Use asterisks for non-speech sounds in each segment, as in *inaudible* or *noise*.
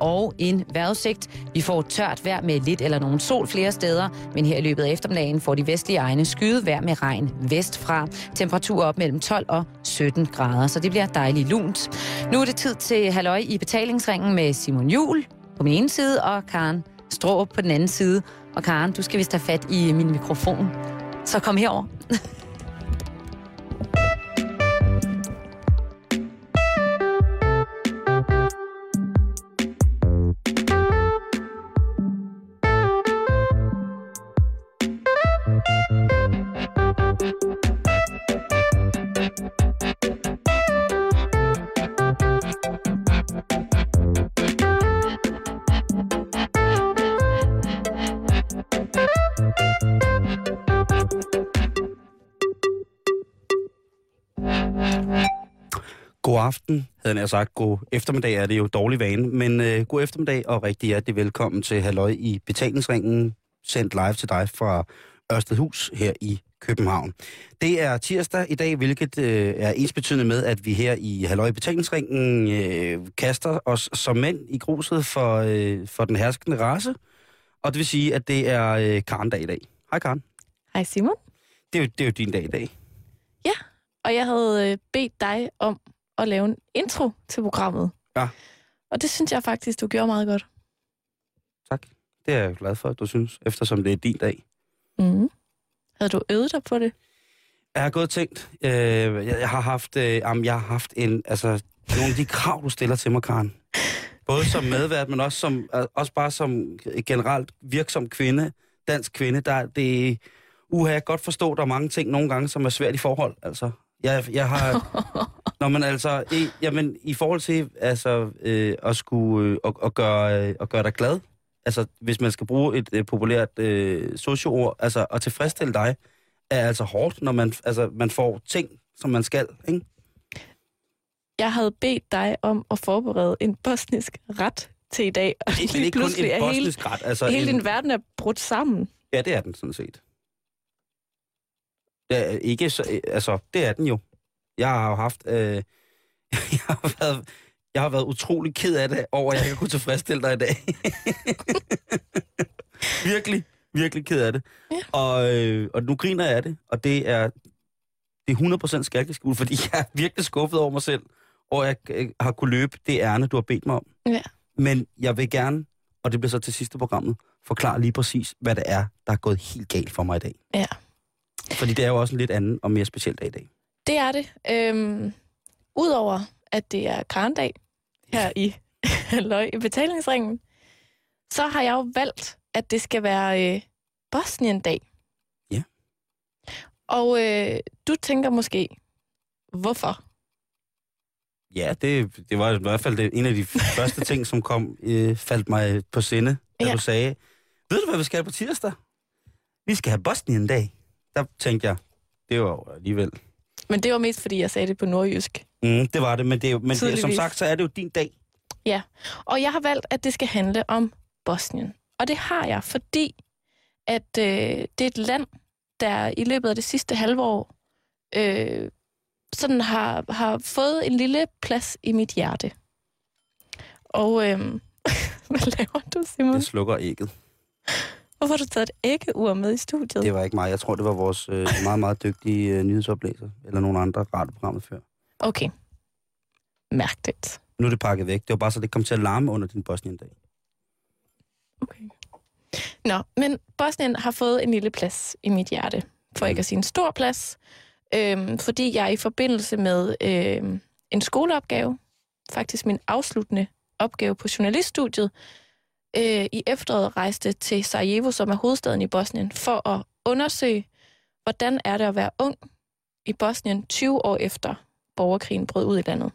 og en vejrudsigt. Vi får tørt vejr med lidt eller nogen sol flere steder, men her i løbet af eftermiddagen får de vestlige egne skyde vejr med regn vestfra. Temperatur op mellem 12 og 17 grader, så det bliver dejligt lunt. Nu er det tid til halløj i betalingsringen med Simon Jul på min ene side og Karen Strå på den anden side. Og Karen, du skal vist have fat i min mikrofon. Så kom herover. *laughs* aften, havde jeg sagt. God eftermiddag er det jo dårlig vane, men øh, god eftermiddag og rigtig hjertelig velkommen til Halløj i betalingsringen, sendt live til dig fra Ørstedhus her i København. Det er tirsdag i dag, hvilket øh, er ensbetydende med, at vi her i Halløj betalingsringen øh, kaster os som mænd i gruset for, øh, for den herskende race. Og det vil sige, at det er øh, Karen-dag i dag. Hej Karen. Hej Simon. Det er, jo, det er jo din dag i dag. Ja, og jeg havde øh, bedt dig om at lave en intro til programmet. Ja. Og det synes jeg faktisk, du gjorde meget godt. Tak. Det er jeg glad for, at du synes, eftersom det er din dag. Mm. Havde du øvet dig på det? Jeg har gået og tænkt, øh, jeg, jeg, har haft, øh, jamen, jeg har haft en, altså, nogle af de krav, du stiller til mig, Karen. Både som medvært, men også, som, også bare som generelt virksom kvinde, dansk kvinde. Der, det, uha, jeg kan godt forstå, der er mange ting nogle gange, som er svært i forhold. Altså, jeg, jeg har... *laughs* Når man altså, i, jamen, i forhold til altså, øh, at, skulle, øh, at, at, gøre, øh, at gøre dig glad, altså hvis man skal bruge et øh, populært øh, socioord, altså at tilfredsstille dig, er altså hårdt, når man, altså, man får ting, som man skal, ikke? Jeg havde bedt dig om at forberede en bosnisk ret til i dag, og Det er ikke kun en er hele, bosnisk ret. Altså hele en, din verden er brudt sammen. Ja, det er den sådan set. Ja, ikke så, altså, det er den jo. Jeg har jo haft... Øh, *laughs* jeg, har været, jeg har været utrolig ked af det over, at jeg ikke kunne tilfredsstille dig i dag. *laughs* virkelig, virkelig ked af det. Ja. Og, øh, og nu griner jeg af det, og det er, det er 100% skalkeskuld, fordi jeg er virkelig skuffet over mig selv, og jeg øh, har kunne løbe det ærne, du har bedt mig om. Ja. Men jeg vil gerne, og det bliver så til sidste programmet, forklare lige præcis, hvad det er, der er gået helt galt for mig i dag. Ja. Fordi det er jo også en lidt anden og mere speciel dag i dag. Det er det. Øhm, Udover at det er Karendag her i *laughs* løg i betalingsringen, så har jeg jo valgt, at det skal være øh, Bosnien-dag. Ja. Og øh, du tænker måske, hvorfor? Ja, det, det var i hvert fald det, en af de første ting, som kom, øh, faldt mig på sinde, da Ja. du sagde, ved du, hvad vi skal på tirsdag? Vi skal have Bosnien-dag. Der tænkte jeg, det var jo alligevel... Men det var mest, fordi jeg sagde det på nordjysk. Mm, det var det, men, det men det, som sagt, så er det jo din dag. Ja, og jeg har valgt, at det skal handle om Bosnien. Og det har jeg, fordi at øh, det er et land, der i løbet af det sidste halve år øh, sådan har, har fået en lille plads i mit hjerte. Og øh, *laughs* hvad laver du, Simon? Det slukker ægget. Hvorfor har du taget et æggeur med i studiet? Det var ikke mig. Jeg tror, det var vores øh, meget, meget dygtige øh, nyhedsoplæser, eller nogle andre radioprogrammer før. Okay. Mærkeligt. Nu er det pakket væk. Det var bare så, det kom til at larme under din Bosnien-dag. Okay. Nå, men Bosnien har fået en lille plads i mit hjerte, for ikke at sige en stor plads, øhm, fordi jeg i forbindelse med øhm, en skoleopgave, faktisk min afsluttende opgave på journaliststudiet, øh, i efteråret rejste til Sarajevo, som er hovedstaden i Bosnien, for at undersøge, hvordan er det at være ung i Bosnien 20 år efter borgerkrigen brød ud i landet.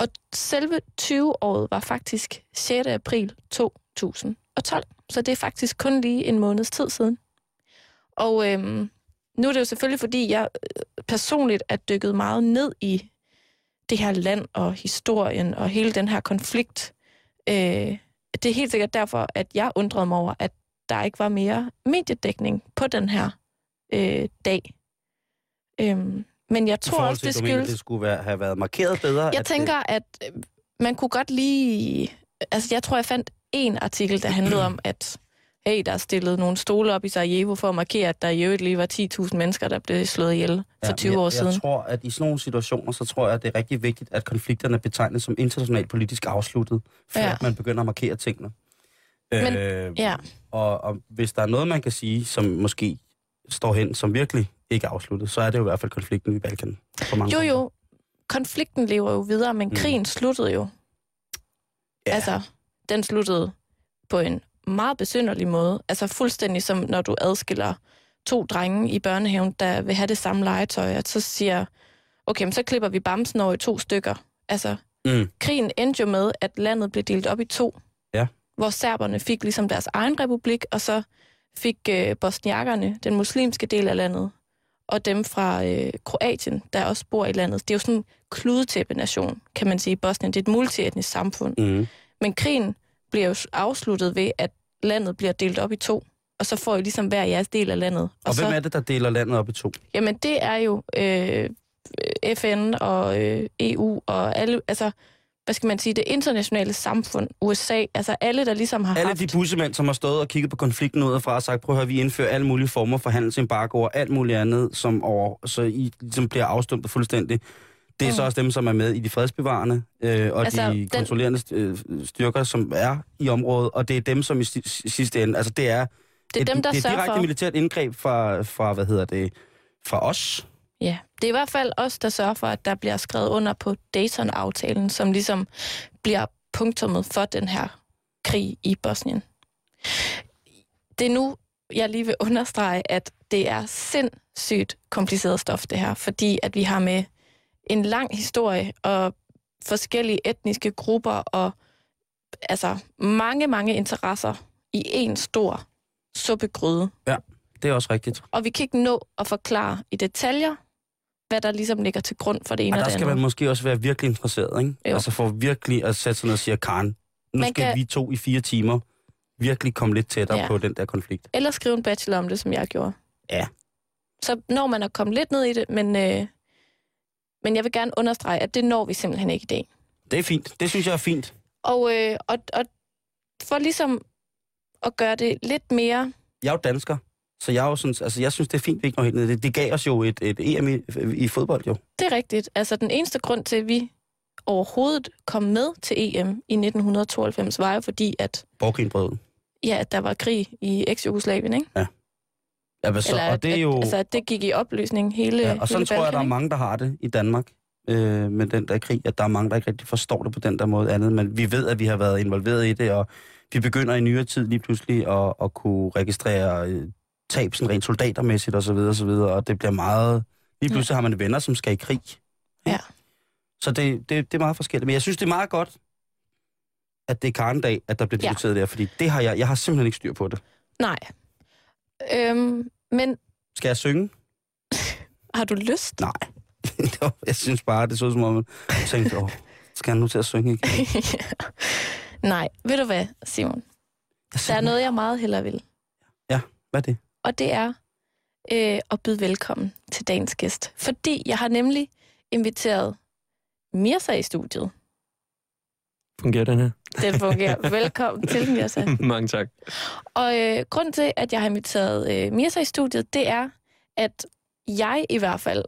Og selve 20-året var faktisk 6. april 2012. Så det er faktisk kun lige en måneds tid siden. Og øhm, nu er det jo selvfølgelig, fordi jeg øh, personligt er dykket meget ned i det her land og historien og hele den her konflikt. Øh, det er helt sikkert derfor, at jeg undrede mig over, at der ikke var mere mediedækning på den her øh, dag. Øhm, men jeg tror også, det mener, skyldes... det skulle være, have været markeret bedre. Jeg at tænker, at øh, man kunne godt lige altså jeg tror, jeg fandt en artikel, der handlede om, at hey, der er stillet nogle stole op i Sarajevo for at markere, at der i øvrigt lige var 10.000 mennesker, der blev slået ihjel for 20 jeg, år jeg siden. Jeg tror, at i sådan nogle situationer, så tror jeg, at det er rigtig vigtigt, at konflikterne betegnes som internationalt politisk afsluttet, før Ja. ja. man begynder at markere tingene. Men- øh, Ja, og, og hvis der er noget, man kan sige, som måske står hen, som virkelig ikke er afsluttet, så er det jo i hvert fald konflikten i Balkan. På mange jo punkter. jo, konflikten lever jo videre, men Mm. krigen sluttede jo. Ja. Altså, den sluttede på en meget besynderlig måde. Altså fuldstændig som når du adskiller to drenge i børnehaven, der vil have det samme legetøj, at så siger, okay, men så klipper vi bamsen over i to stykker. Altså, Mm. krigen endte jo med, at landet blev delt op i to. Ja. Hvor serberne fik ligesom deres egen republik, og så fik øh, bosniakkerne den muslimske del af landet, og dem fra øh, Kroatien, der også bor i landet. Det er jo sådan en kludetæppe-nation, kan man sige, i Bosnien. Det er et multietnisk samfund. Mm. Men krigen bliver jo afsluttet ved, at landet bliver delt op i to, og så får I ligesom hver jeres del af landet. Og, og så, hvem er det, der deler landet op i to? Jamen, det er jo øh, FN og øh, EU og alle, altså, hvad skal man sige, det internationale samfund, USA, altså alle, der ligesom har Alle haft... de bussemænd, som har stået og kigget på konflikten udefra og sagt, prøv at høre, vi indfører alle mulige former for handelsembargo og alt muligt andet, som over, så I ligesom bliver afstumpet fuldstændig. Det er mm. så også dem, som er med i de fredsbevarende øh, og Altså, de den- kontrollerende øh, styrker, som er i området, og det er dem, som i si- si- sidste ende, altså det er, det er dem, der det er direkte for... militært indgreb fra, fra, hvad hedder det, fra os. Ja, det er i hvert fald os, der sørger for, at der bliver skrevet under på Dayton-aftalen, som ligesom bliver punktummet for den her krig i Bosnien. Det er nu, jeg lige vil *laughs* understrege, at det er sindssygt kompliceret stof, det her, fordi at vi har med en lang historie og forskellige etniske grupper og altså mange, mange interesser i en stor suppegryde. Det er også rigtigt. Og vi kan ikke nå at forklare i detaljer, hvad der ligesom ligger til grund for det ene Og og, der det skal andet. man måske også være virkelig interesseret, ikke? Jo. Altså for virkelig at sætte sig ned og sige, Karen, nu Man skal kan- vi to i fire timer virkelig komme lidt tættere Ja. ja. på den der konflikt. Eller skrive en bachelor om det, som jeg gjorde. Ja. Så når man er kommet lidt ned i det, men, øh, men jeg vil gerne understrege, at det når vi simpelthen ikke i dag. Det er fint. Det synes jeg er fint. Og, øh, og, og for ligesom at gøre det lidt mere... Jeg er jo dansker, så jeg, jo sådan, altså, jeg synes, det er fint, vi ikke når helt ned. Det, det gav os jo et, et EM i, i fodbold, jo. Det er rigtigt. Altså den eneste grund til, at vi overhovedet kom med til EM i 1992, var jo fordi, at, Borgkrigen brød ja, at der var krig i eks-Jugoslavien, ikke? Ja, hvad så? Eller og det er at, jo... altså, at det gik i opløsning hele ja, og hele tror jeg, Balkan, der er mange, der har det i Danmark øh, med den der krig, at der er mange, der ikke rigtig forstår det på den der måde andet. Men vi ved, at vi har været involveret i det, og vi begynder i nyere tid lige pludselig at, at kunne registrere øh, tab sådan rent soldatermæssigt og så videre, og så videre, og det bliver meget... Lige pludselig har man venner, som skal i krig. Ja. Så det, det, det er meget forskelligt. Men jeg synes, det er meget godt, at det er Karndag, at der bliver Ja. diskuteret der, fordi det har jeg, jeg har simpelthen ikke styr på det. Nej. Øhm, men Skal jeg synge? har du lyst? Nej. *laughs* Jeg synes bare, det så som om, jeg tænkte, åh, skal jeg nu til at synge igen? *laughs* Nej, ved du hvad, Simon? Der er noget, jeg meget hellere vil. Hvad er det? Og det er øh, at byde velkommen til dagens gæst. Fordi jeg har nemlig inviteret Mirsa i studiet. Fungerer den her? Den fungerer. velkommen til, Mirsa. *laughs* Mange tak. Og øh, grund til, at jeg har inviteret øh, Mirsa i studiet, det er, at jeg i hvert fald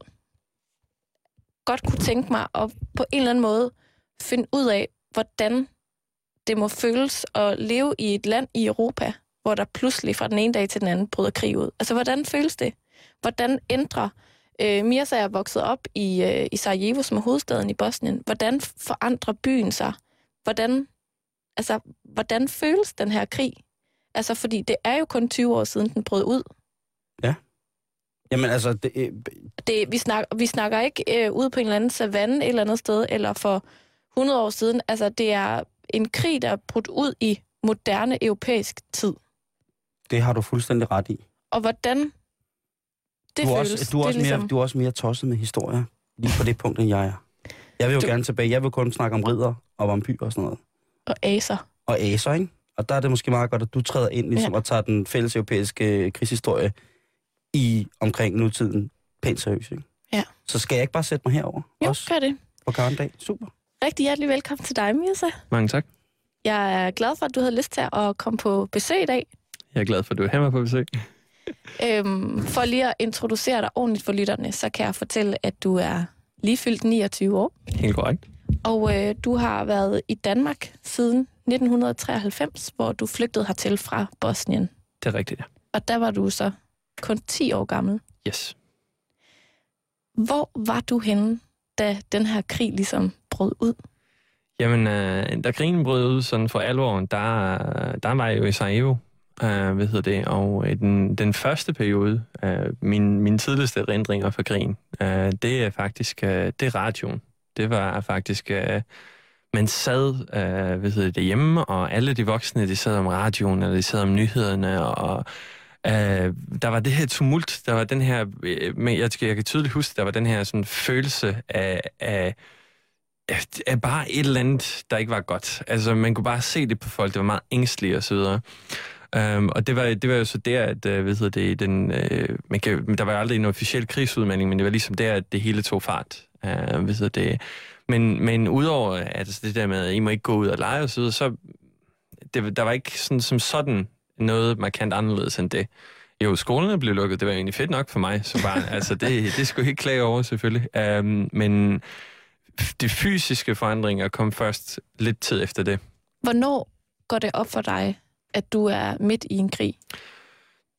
godt kunne tænke mig at på en eller anden måde finde ud af, hvordan det må føles at leve i et land i Europa, hvor der pludselig fra den ene dag til den anden bryder krig ud. Altså, hvordan føles det? Hvordan ændrer... Øh, Mirza er vokset op i, øh, i Sarajevo, som er hovedstaden i Bosnien. Hvordan forandrer byen sig? Hvordan, altså, hvordan føles den her krig? Altså, fordi det er jo kun 20 år siden, den brød ud. Jamen altså, det, øh, Det, vi, snak, vi snakker ikke øh, ude på en eller anden savanne et eller andet sted, eller for 100 år siden. Altså, det er en krig, der er brudt ud i moderne europæisk tid. det har du fuldstændig ret i. Og hvordan det du, er føles, også, du, er det også mere, ligesom... du er også mere tosset med historier, lige på det punkt, end jeg er. Jeg vil jo Du- gerne tilbage. Jeg vil kun snakke om ridder og vampyrer og sådan noget. Og aser. Og aser, ikke? Og der er det måske meget godt, at du træder ind ligesom, Ja. og tager den fælles europæiske krigshistorie i omkring nutiden pænt seriøst. Ikke? Ja. Så skal jeg ikke bare sætte mig herover Jo, også gør det. på Karendag? Super. Rigtig hjertelig velkommen til dig, Mirza. Mange tak. Jeg er glad for, at du havde lyst til at komme på besøg i dag. Jeg er glad for, at du er her på besøg. Øhm, for lige at introducere dig ordentligt for lytterne, så kan jeg fortælle, at du er lige fyldt 29 år. Helt korrekt. Og øh, du har været i Danmark siden 1993, hvor du flygtede hertil fra Bosnien. Det er rigtigt, ja. Og der var du så kun 10 år gammel. Yes. Hvor var du henne, da den her krig ligesom brød ud? Jamen, øh, da krigen brød ud sådan for alvor, der, der var jeg jo i Sarajevo, øh, hvad hedder det, og i den, den første periode, øh, min, min tidligste erindringer fra krigen, øh, det er faktisk, øh, det er radioen. Det var faktisk, øh, man sad, øh, hvad hedder det, hjemme, og alle de voksne, de sad om radioen, eller de sad om nyhederne, og Øh, der var det her tumult, der var den her, øh, men jeg, jeg kan tydeligt huske, der var den her sådan følelse af, af, af bare et eller andet, der ikke var godt. Altså, man kunne bare se det på folk, det var meget ængstlige og så videre. Um, og det var, det var jo så der, at uh, ved det, den, uh, man kan, der var aldrig en officiel krigsudmelding, men det var ligesom der, at det hele tog fart. Uh, ved det. Men, men udover altså, det der med, at I må ikke gå ud og lege og så så det, der var ikke sådan, som sådan noget markant anderledes end det. Jo, skolerne blev lukket, det var egentlig fedt nok for mig som barn. *laughs* altså, det, det skulle jeg ikke klage over, selvfølgelig. Um, men de fysiske forandringer kom først lidt tid efter det. Hvornår går det op for dig, at du er midt i en krig?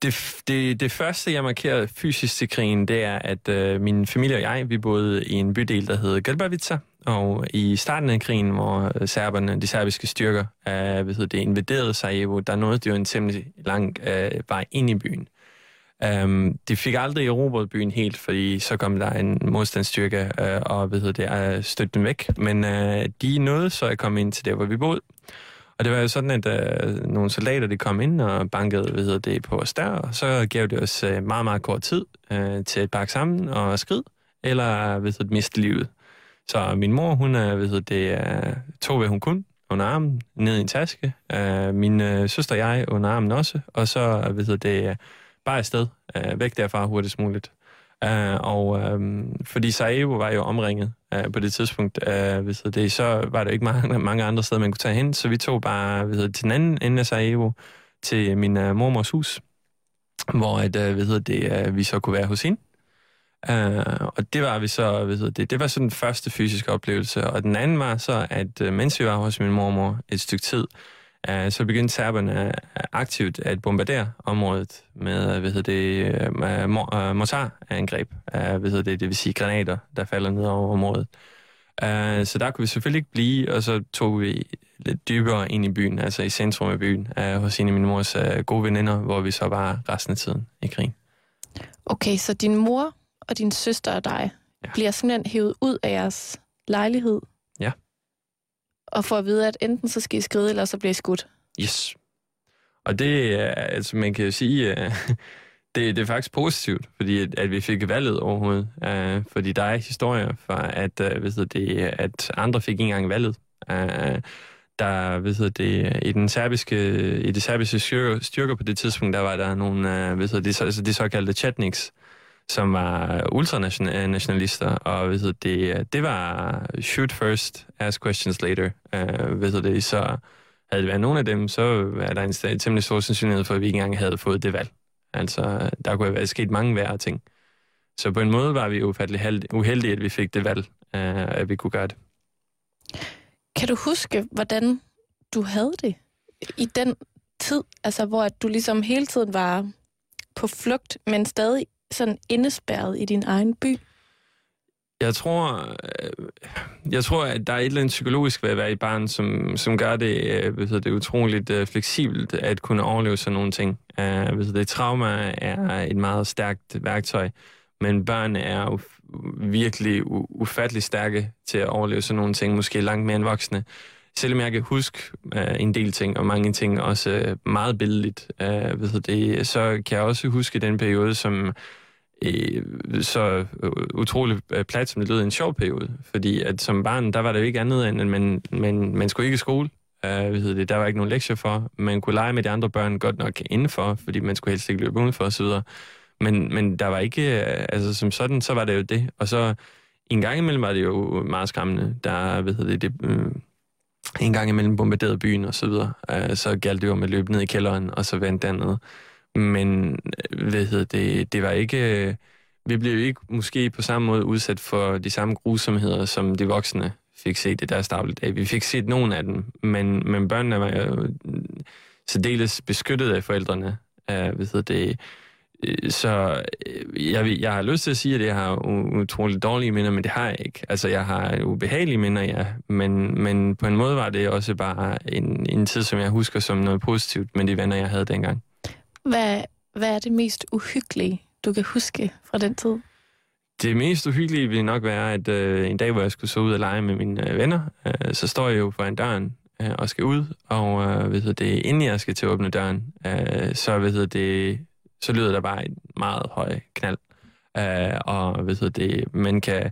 Det, det, det første, jeg markerer fysisk til krigen, det er, at øh, min familie og jeg, vi boede i en bydel, der hed Galbavica, og i starten af krigen, hvor øh, serberne, de serbiske styrker, øh, hvad hedder det, invaderede Sarajevo, der nåede de jo en temmelig lang øh, vej ind i byen. Um, de fik aldrig erobret byen helt, fordi så kom der en modstandsstyrke øh, og hvad hedder det, øh, støtte dem væk. Men øh, de nåede så at komme ind til der, hvor vi boede. Og det var jo sådan, at uh, nogle soldater de kom ind og bankede hvad hedder det, på os der, og så gav det os uh, meget, meget kort tid uh, til at pakke sammen og skride, eller hvad hedder miste livet. Så min mor, hun er, hvad hedder det, uh, tog, hvad hun kunne under armen, ned i en taske. Uh, min uh, søster og jeg under armen også, og så hvad hedder det, bare afsted, uh, væk derfra hurtigst muligt. Uh, og um, fordi Sarajevo var jo omringet uh, på det tidspunkt, øh, uh, hvis det, så var der ikke mange, mange andre steder, man kunne tage hen, så vi tog bare hvis det, til den anden ende af Sarajevo, til min uh, mormors hus, hvor at, uh, hvad det, uh, vi så kunne være hos hende. Uh, og det var vi så, ved det, det var så den første fysiske oplevelse, og den anden var så, at uh, mens vi var hos min mormor et stykke tid, så begyndte serberne aktivt at bombardere området med, hvad hedder det, mortarangreb, hvad hedder det, det vil sige granater, der falder ned over området. Så der kunne vi selvfølgelig ikke blive, og så tog vi lidt dybere ind i byen, altså i centrum af byen, hos en af min mors gode veninder, hvor vi så var resten af tiden i krigen. Okay, så din mor og din søster og dig ja. bliver simpelthen hævet ud af jeres lejlighed. Og får at vide, at enten så skal I skride, eller så bliver I skudt. Yes. Og det er, altså man kan jo sige, uh, *laughs* det, det er faktisk positivt, fordi at, at vi fik valget overhovedet. Øh, uh, fordi der er historier for, at, uh, ved det, at andre fik ikke engang valget. Uh, der, ved det, i den serbiske, i det serbiske styrker, styrker på det tidspunkt, der var der nogle, uh, ved det, så, altså de såkaldte chetniks, som var ultranationalister, og ved det, det var shoot first, ask questions later. Øh, hvad hedder det, så havde det været nogen af dem, så er der en temmelig stor sandsynlighed for, at vi ikke engang havde fået det valg. Altså, der kunne have været sket mange værre ting. Så på en måde var vi ufattelig uheldige, at vi fik det valg, øh, at vi kunne gøre det. Kan du huske, hvordan du havde det i den tid, altså hvor du ligesom hele tiden var på flugt, men stadig sådan indespærret i din egen by? Jeg tror, øh, jeg tror, at der er et eller andet psykologisk ved at være i barn, som, som gør det, øh, hvad ved det utroligt øh, fleksibelt at kunne overleve sådan nogle ting. Hvad det, trauma er et meget stærkt værktøj, men børn er virkelig ufattelig stærke til at overleve sådan nogle ting, måske langt mere end voksne. Selvom jeg kan huske uh, en del ting, og mange ting også uh, meget billedligt, uh, ved det, så kan jeg også huske den periode, som øh, så utrolig øh, plat, som det lød en sjov periode. Fordi at som barn, der var det jo ikke andet end, at man, man, man skulle ikke i skole. Uh, hvad hedder det, der var ikke nogen lektier for. Man kunne lege med de andre børn godt nok indenfor, fordi man skulle helst ikke løbe udenfor osv. Men, men der var ikke, øh, altså som sådan, så var det jo det. Og så en gang imellem var det jo meget skræmmende. Der, hvad hedder det, det øh, en gang imellem bombarderede byen og så videre, Uh, så galt det jo med at løbe ned i kælderen og så vente dernede. Men øh, hvad hedder det, det var ikke... Øh, vi blev jo ikke måske på samme måde udsat for de samme grusomheder, som de voksne fik set i deres dagligdag. Vi fik set nogle af dem, men, men børnene var jo øh, særdeles beskyttet af forældrene. Uh, hvad hedder det, så jeg, jeg har lyst til at sige, at jeg har utroligt dårlige minder, men det har jeg ikke. Altså, jeg har ubehagelige minder, ja. Men, men på en måde var det også bare en, en tid, som jeg husker som noget positivt med de venner, jeg havde dengang. Hvad, hvad er det mest uhyggelige, du kan huske fra den tid? Det mest uhyggelige ville nok være, at øh, en dag, hvor jeg skulle så ud og lege med mine øh, venner, øh, så står jeg jo foran døren øh, og skal ud, og øh, ved det, inden jeg skal til at åbne døren, øh, så, ved det, så lyder der bare en meget høj knald. Øh, og ved det, man kan...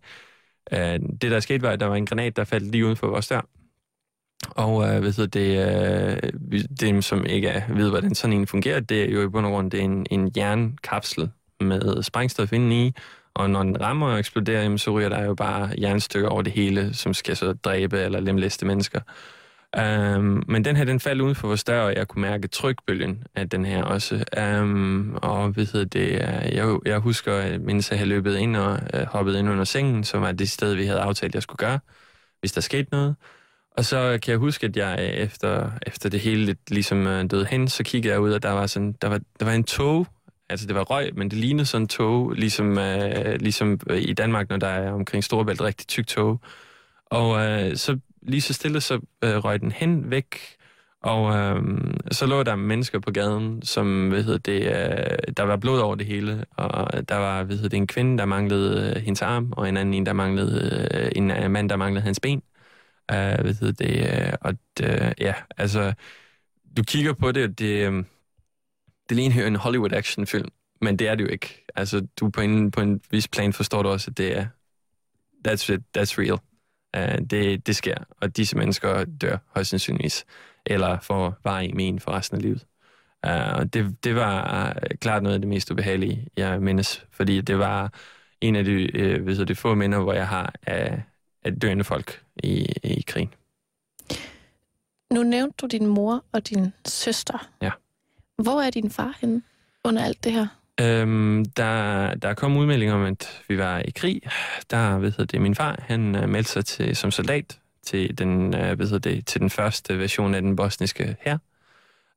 Øh, det, der skete, var, at der var en granat, der faldt lige uden for vores dør. Og øh, ved det, øh, dem, som ikke er, ved, hvordan sådan en fungerer, det er jo i bund og grund det er en, en jernkapsel med sprængstof indeni, og når den rammer og eksploderer, jamen, så ryger der jo bare jernstykker over det hele, som skal så dræbe eller lemlæste mennesker. Um, men den her, den faldt uden for vores dør, og jeg kunne mærke trykbølgen af den her også. Um, og hvad hedder det, øh, jeg, jeg husker, at mens jeg havde løbet ind og uh, hoppet ind under sengen, som var det sted, vi havde aftalt, jeg skulle gøre, hvis der skete noget. Og så kan jeg huske, at jeg øh, efter, efter det hele lidt ligesom øh, døde hen, så kiggede jeg ud, og der var, sådan, der var, der var en tog, altså det var røg, men det lignede sådan en tog, ligesom, øh, ligesom øh, i Danmark, når der er omkring Storebælt rigtig tyk tog. Og øh, så lige så stille, så øh, røg den hen væk, og øh, så lå der mennesker på gaden, som, hvad hedder det, øh, der var blod over det hele, og der var, hvad hedder det, en kvinde, der manglede øh, hendes arm, og en anden en, der manglede, øh, en mand, der manglede hans ben. Uh, hvad hedder det, uh, og uh, ja, altså, du kigger på det, det, øhm, det ligner en Hollywood actionfilm, men det er det jo ikke. Altså, du på en, på en vis plan forstår du også, at det er, that's it, that's real. Uh, det, det sker, og disse mennesker dør højst sandsynligvis, eller får bare i men for resten af livet. Uh, og det, det var klart noget af det mest ubehagelige, jeg mindes, fordi det var en af de, uh, hvis det få minder, hvor jeg har af, af døende folk i, i krigen. Nu nævnte du din mor og din søster. Ja. Hvor er din far henne under alt det her? Øhm, der, der kom udmeldinger om, at vi var i krig. Der, ved det, min far, han uh, meldte sig til, som soldat til den, uh, ved det, til den første version af den bosniske her.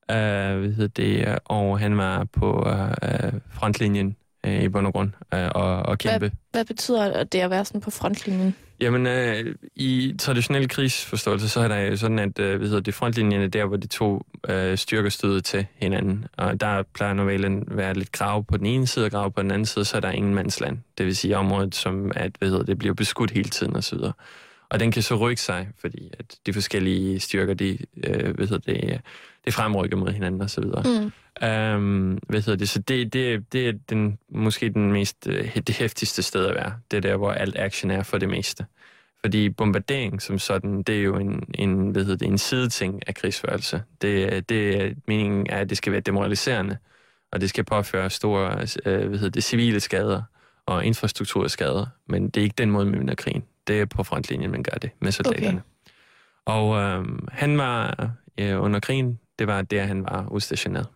Uh, ved det, og han var på uh, frontlinjen uh, i bund og grund uh, og, og kæmpe. Hvad, hvad betyder det at være sådan på frontlinjen? Jamen, øh, i traditionel krigsforståelse, så er der jo sådan, at øh, hvad hedder det, frontlinjerne der, hvor de to øh, styrker støder til hinanden. Og der plejer normalt at være lidt grav på den ene side og grav på den anden side, så er der ingen mandsland. Det vil sige området, som at, hvad hedder det, bliver beskudt hele tiden osv. Og, og den kan så rykke sig, fordi at de forskellige styrker, de, øh, hvad hedder det, det fremrykker mod hinanden osv. Mm. Um, hvad hedder det? Så det, det, det er den, måske den mest, øh, det hæftigste sted at være. Det er der, hvor alt action er for det meste. Fordi bombardering som sådan, det er jo en, en, hvad hedder det, en sideting af krigsførelse. Det, det, meningen er, at det skal være demoraliserende, og det skal påføre store øh, hvad hedder det, civile skader og infrastrukturskader. Men det er ikke den måde, man vinder krigen. Det er på frontlinjen, man gør det med soldaterne. Okay. Og øh, han var øh, under krigen, det var der, han var udstationeret.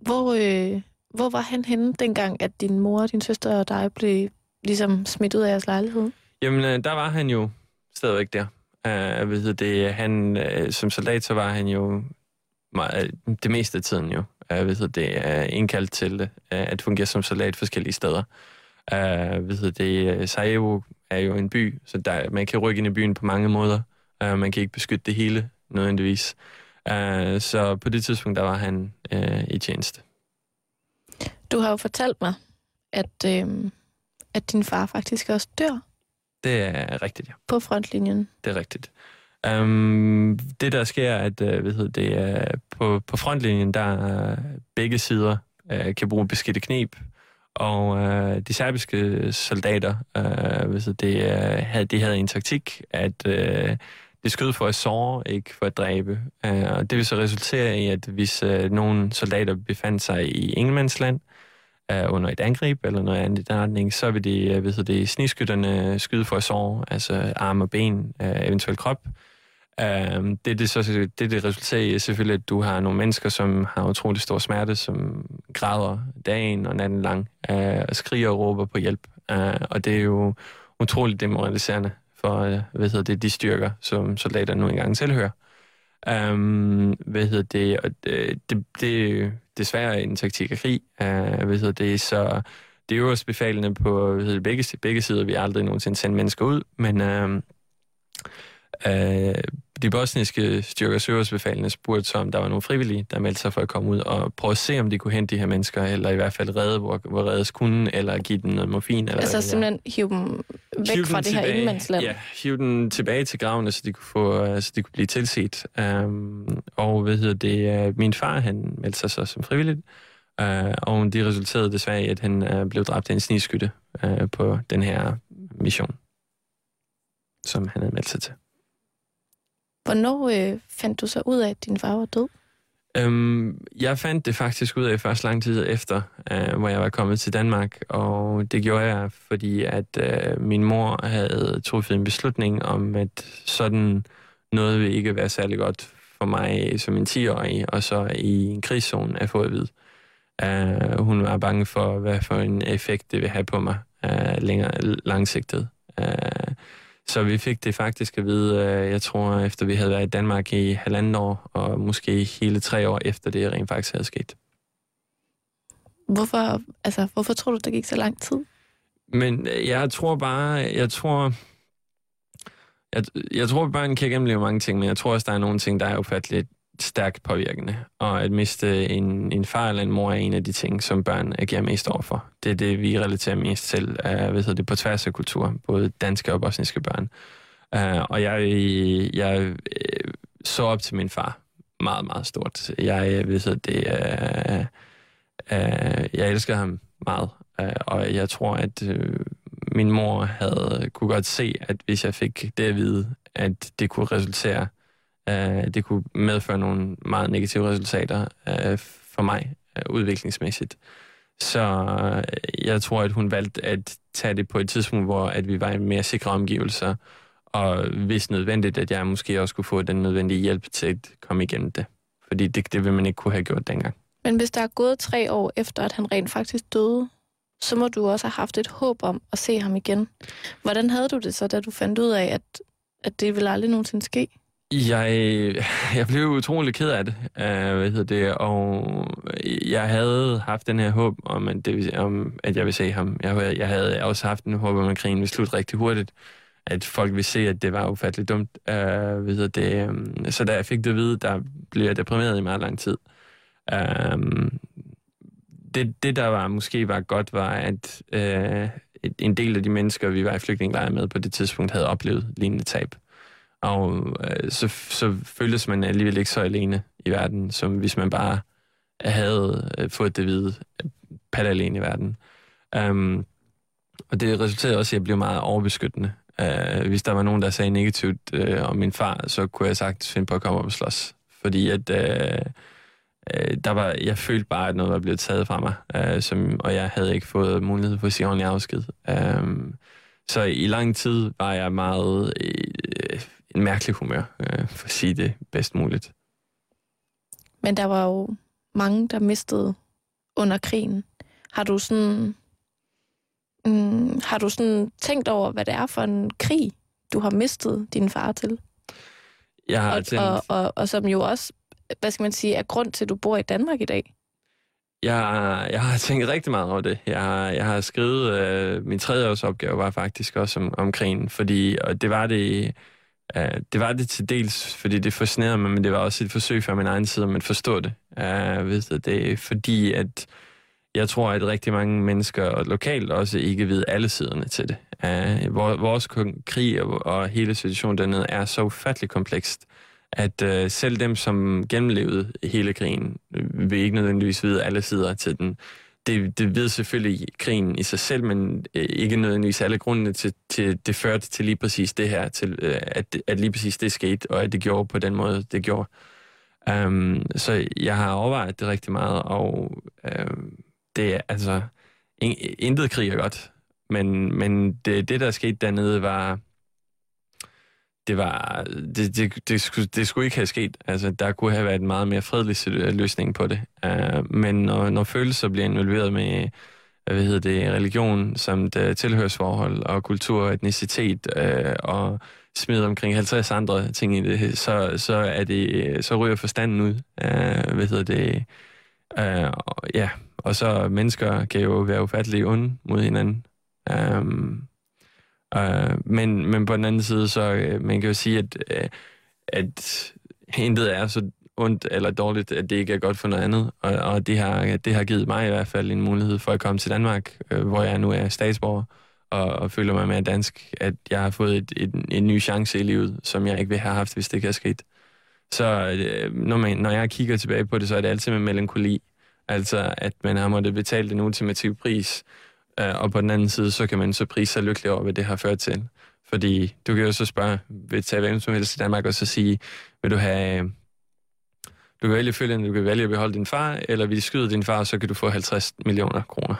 Hvor, øh, hvor var han henne dengang, at din mor, din søster og dig blev ligesom smidt ud af jeres lejlighed? Jamen, øh, der var han jo stadigvæk der. Uh, ved det, han, uh, som soldat, så var han jo meget, det meste af tiden jo, uh, ved det, uh, indkaldt til uh, at fungere som soldat forskellige steder. Uh, ved det, Sarajevo er jo en by, så der, man kan rykke ind i byen på mange måder. Uh, man kan ikke beskytte det hele nødvendigvis. Uh, så på det tidspunkt, der var han uh, i tjeneste. Du har jo fortalt mig, at, øh, at din far faktisk også dør. Det er rigtigt, ja. På frontlinjen. Det er rigtigt. Um, det, der sker, er, at uh, ved det, er på, på frontlinjen, der uh, begge sider uh, kan bruge beskidte knep, og uh, de serbiske soldater, uh, ved det, uh, havde, de havde en taktik, at uh, det skød for at såre, ikke for at dræbe. Uh, og det vil så resultere i, at hvis uh, nogle soldater befandt sig i Englandsland øh, under et angreb eller noget andet i den retning, så vil de, øh, ved det, sniskytterne skyde for sår, altså arme og ben, øh, eventuelt krop. Øh, det, det, så, det, det resulterer i selvfølgelig, at du har nogle mennesker, som har utrolig stor smerte, som græder dagen og natten lang, øh, og skriger og råber på hjælp. Øh, og det er jo utroligt demoraliserende for øh, hvad hedder det, de styrker, som soldater nu engang tilhører. Um, hvad hedder det? Og øh, det, det, det desværre en taktik af krig. Uh, hvad hedder det? Så det er jo også befalende på hvad hedder det, begge, begge sider. Vi aldrig nogensinde sender mennesker ud, men uh, uh, de bosniske styrkers øverstbefalende spurgte så, om der var nogle frivillige, der meldte sig for at komme ud og prøve at se, om de kunne hente de her mennesker, eller i hvert fald redde, hvor, hvor reddes kunne, eller give dem noget morfin. Eller altså simpelthen hive dem væk hive fra det tilbage, her ingenmandsland? Ja, hive dem tilbage til gravene, så de kunne, få, så de kunne blive tilset. Um, og hvad hedder det, uh, min far, han meldte sig så som frivillig, uh, og det resulterede desværre i, at han uh, blev dræbt af en snigskytte uh, på den her mission, som han havde meldt sig til. Hvornår øh, fandt du så ud af, at din far var død? Øhm, jeg fandt det faktisk ud af først lang tid efter, øh, hvor jeg var kommet til Danmark, og det gjorde jeg, fordi at øh, min mor havde truffet en beslutning om, at sådan noget vil ikke være særlig godt for mig som en 10-årig, og så i en krigszone at få at vide. Uh, øh, hun var bange for, hvad for en effekt det vil have på mig uh, længere langsigtet. Uh, så vi fik det faktisk at vide, øh, jeg tror, efter vi havde været i Danmark i halvanden år, og måske hele tre år efter det rent faktisk havde sket. Hvorfor, altså, hvorfor tror du, der gik så lang tid? Men øh, jeg tror bare, jeg tror, jeg, jeg tror, at børn kan gennemleve mange ting, men jeg tror også, der er nogle ting, der er ufatteligt stærkt påvirkende. Og at miste en, en far eller en mor er en af de ting, som børn agerer mest overfor. Det er det, vi relaterer mest til, uh, hvad det, på tværs af kultur, både danske og bosniske børn. Uh, og jeg, jeg uh, så op til min far meget, meget stort. Jeg ved det, uh, uh, jeg elsker ham meget, uh, og jeg tror, at uh, min mor havde kunne godt se, at hvis jeg fik det at vide, at det kunne resultere Øh, det kunne medføre nogle meget negative resultater øh, for mig øh, udviklingsmæssigt. Så øh, jeg tror, at hun valgte at tage det på et tidspunkt, hvor at vi var i mere sikre omgivelser, og hvis nødvendigt, at jeg måske også kunne få den nødvendige hjælp til at komme igennem det. Fordi det, det ville man ikke kunne have gjort dengang. Men hvis der er gået tre år efter, at han rent faktisk døde, så må du også have haft et håb om at se ham igen. Hvordan havde du det så, da du fandt ud af, at, at det ville aldrig nogensinde ske? Jeg, jeg blev utrolig ked af det, uh, hvad hedder det, og jeg havde haft den her håb om, at, det, om, at jeg ville se ham. Jeg, jeg havde også haft en håb om, at krigen ville slutte rigtig hurtigt, at folk ville se, at det var ufatteligt dumt. Uh, hvad hedder det, um, så da jeg fik det at vide, der blev jeg deprimeret i meget lang tid. Uh, det, det, der var måske var godt, var, at uh, en del af de mennesker, vi var i flygtningelejre med på det tidspunkt, havde oplevet lignende tab. Og øh, så, så føltes man alligevel ikke så alene i verden, som hvis man bare havde øh, fået det hvide øh, pat alene i verden. Um, og det resulterede også i, at jeg blev meget overbeskyttende. Uh, hvis der var nogen, der sagde negativt uh, om min far, så kunne jeg sagt finde på at komme op og slås. Fordi at uh, uh, der var, jeg følte bare, at noget var blevet taget fra mig, uh, som, og jeg havde ikke fået mulighed for at sige ordentlig afsked. Um, så i lang tid var jeg meget uh, en mærkelig humør, øh, for at sige det bedst muligt. Men der var jo mange, der mistede under krigen. Har du sådan, mm, har du sådan tænkt over, hvad det er for en krig, du har mistet din far til? Jeg har og, tænkt... og, og, og som jo også, hvad skal man sige, er grund til, at du bor i Danmark i dag. Jeg, jeg har tænkt rigtig meget over det. Jeg jeg har skrevet, øh, min opgave var faktisk også om, om krigen, fordi og det var det Uh, det var det til dels, fordi det fascinerede mig, men det var også et forsøg fra min egen side om at forstå det. Uh, ved du, det er fordi, at jeg tror, at rigtig mange mennesker, og lokalt også, ikke ved alle siderne til det. Uh, vores krig og, og hele situationen dernede er så ufattelig komplekst, at uh, selv dem, som gennemlevede hele krigen, vil ikke nødvendigvis vide alle sider til den det, det ved selvfølgelig krigen i sig selv, men øh, ikke nødvendigvis alle grundene til, til det førte til lige præcis det her, til øh, at, at lige præcis det skete, og at det gjorde på den måde, det gjorde. Um, så jeg har overvejet det rigtig meget, og um, det er altså, in- intet krig er godt. Men, men det, det, der skete dernede, var... Det var... Det, det, det, skulle, det skulle ikke have sket. Altså, der kunne have været en meget mere fredelig øh, løsning på det. Uh, men når, når følelser bliver involveret med øh, hvad hedder det, religion, samt uh, tilhørsforhold og kultur og etnicitet uh, og smider omkring 50 andre ting i det, så, så, er det, så ryger forstanden ud. Uh, hvad hedder det? Uh, ja, og så mennesker kan jo være ufattelige onde mod hinanden. Um, uh, men, men på den anden side, så uh, man kan jo sige, at, uh, at intet er så ondt eller dårligt, at det ikke er godt for noget andet. Og, og det, har, det har givet mig i hvert fald en mulighed for at komme til Danmark, uh, hvor jeg nu er statsborger, og, og føler mig mere dansk, at jeg har fået et, et, en ny chance i livet, som jeg ikke ville have haft, hvis det ikke havde sket. Så uh, når, man, når jeg kigger tilbage på det, så er det altid med melankoli. Altså, at man har måttet betale den ultimative pris, og på den anden side, så kan man så prise sig lykkelig over, hvad det har ført til. Fordi du kan jo så spørge, vil tage hvem som helst i Danmark, og så sige, vil du have... Du kan vælge følgende, du kan vælge at beholde din far, eller vil de skyde din far, så kan du få 50 millioner kroner.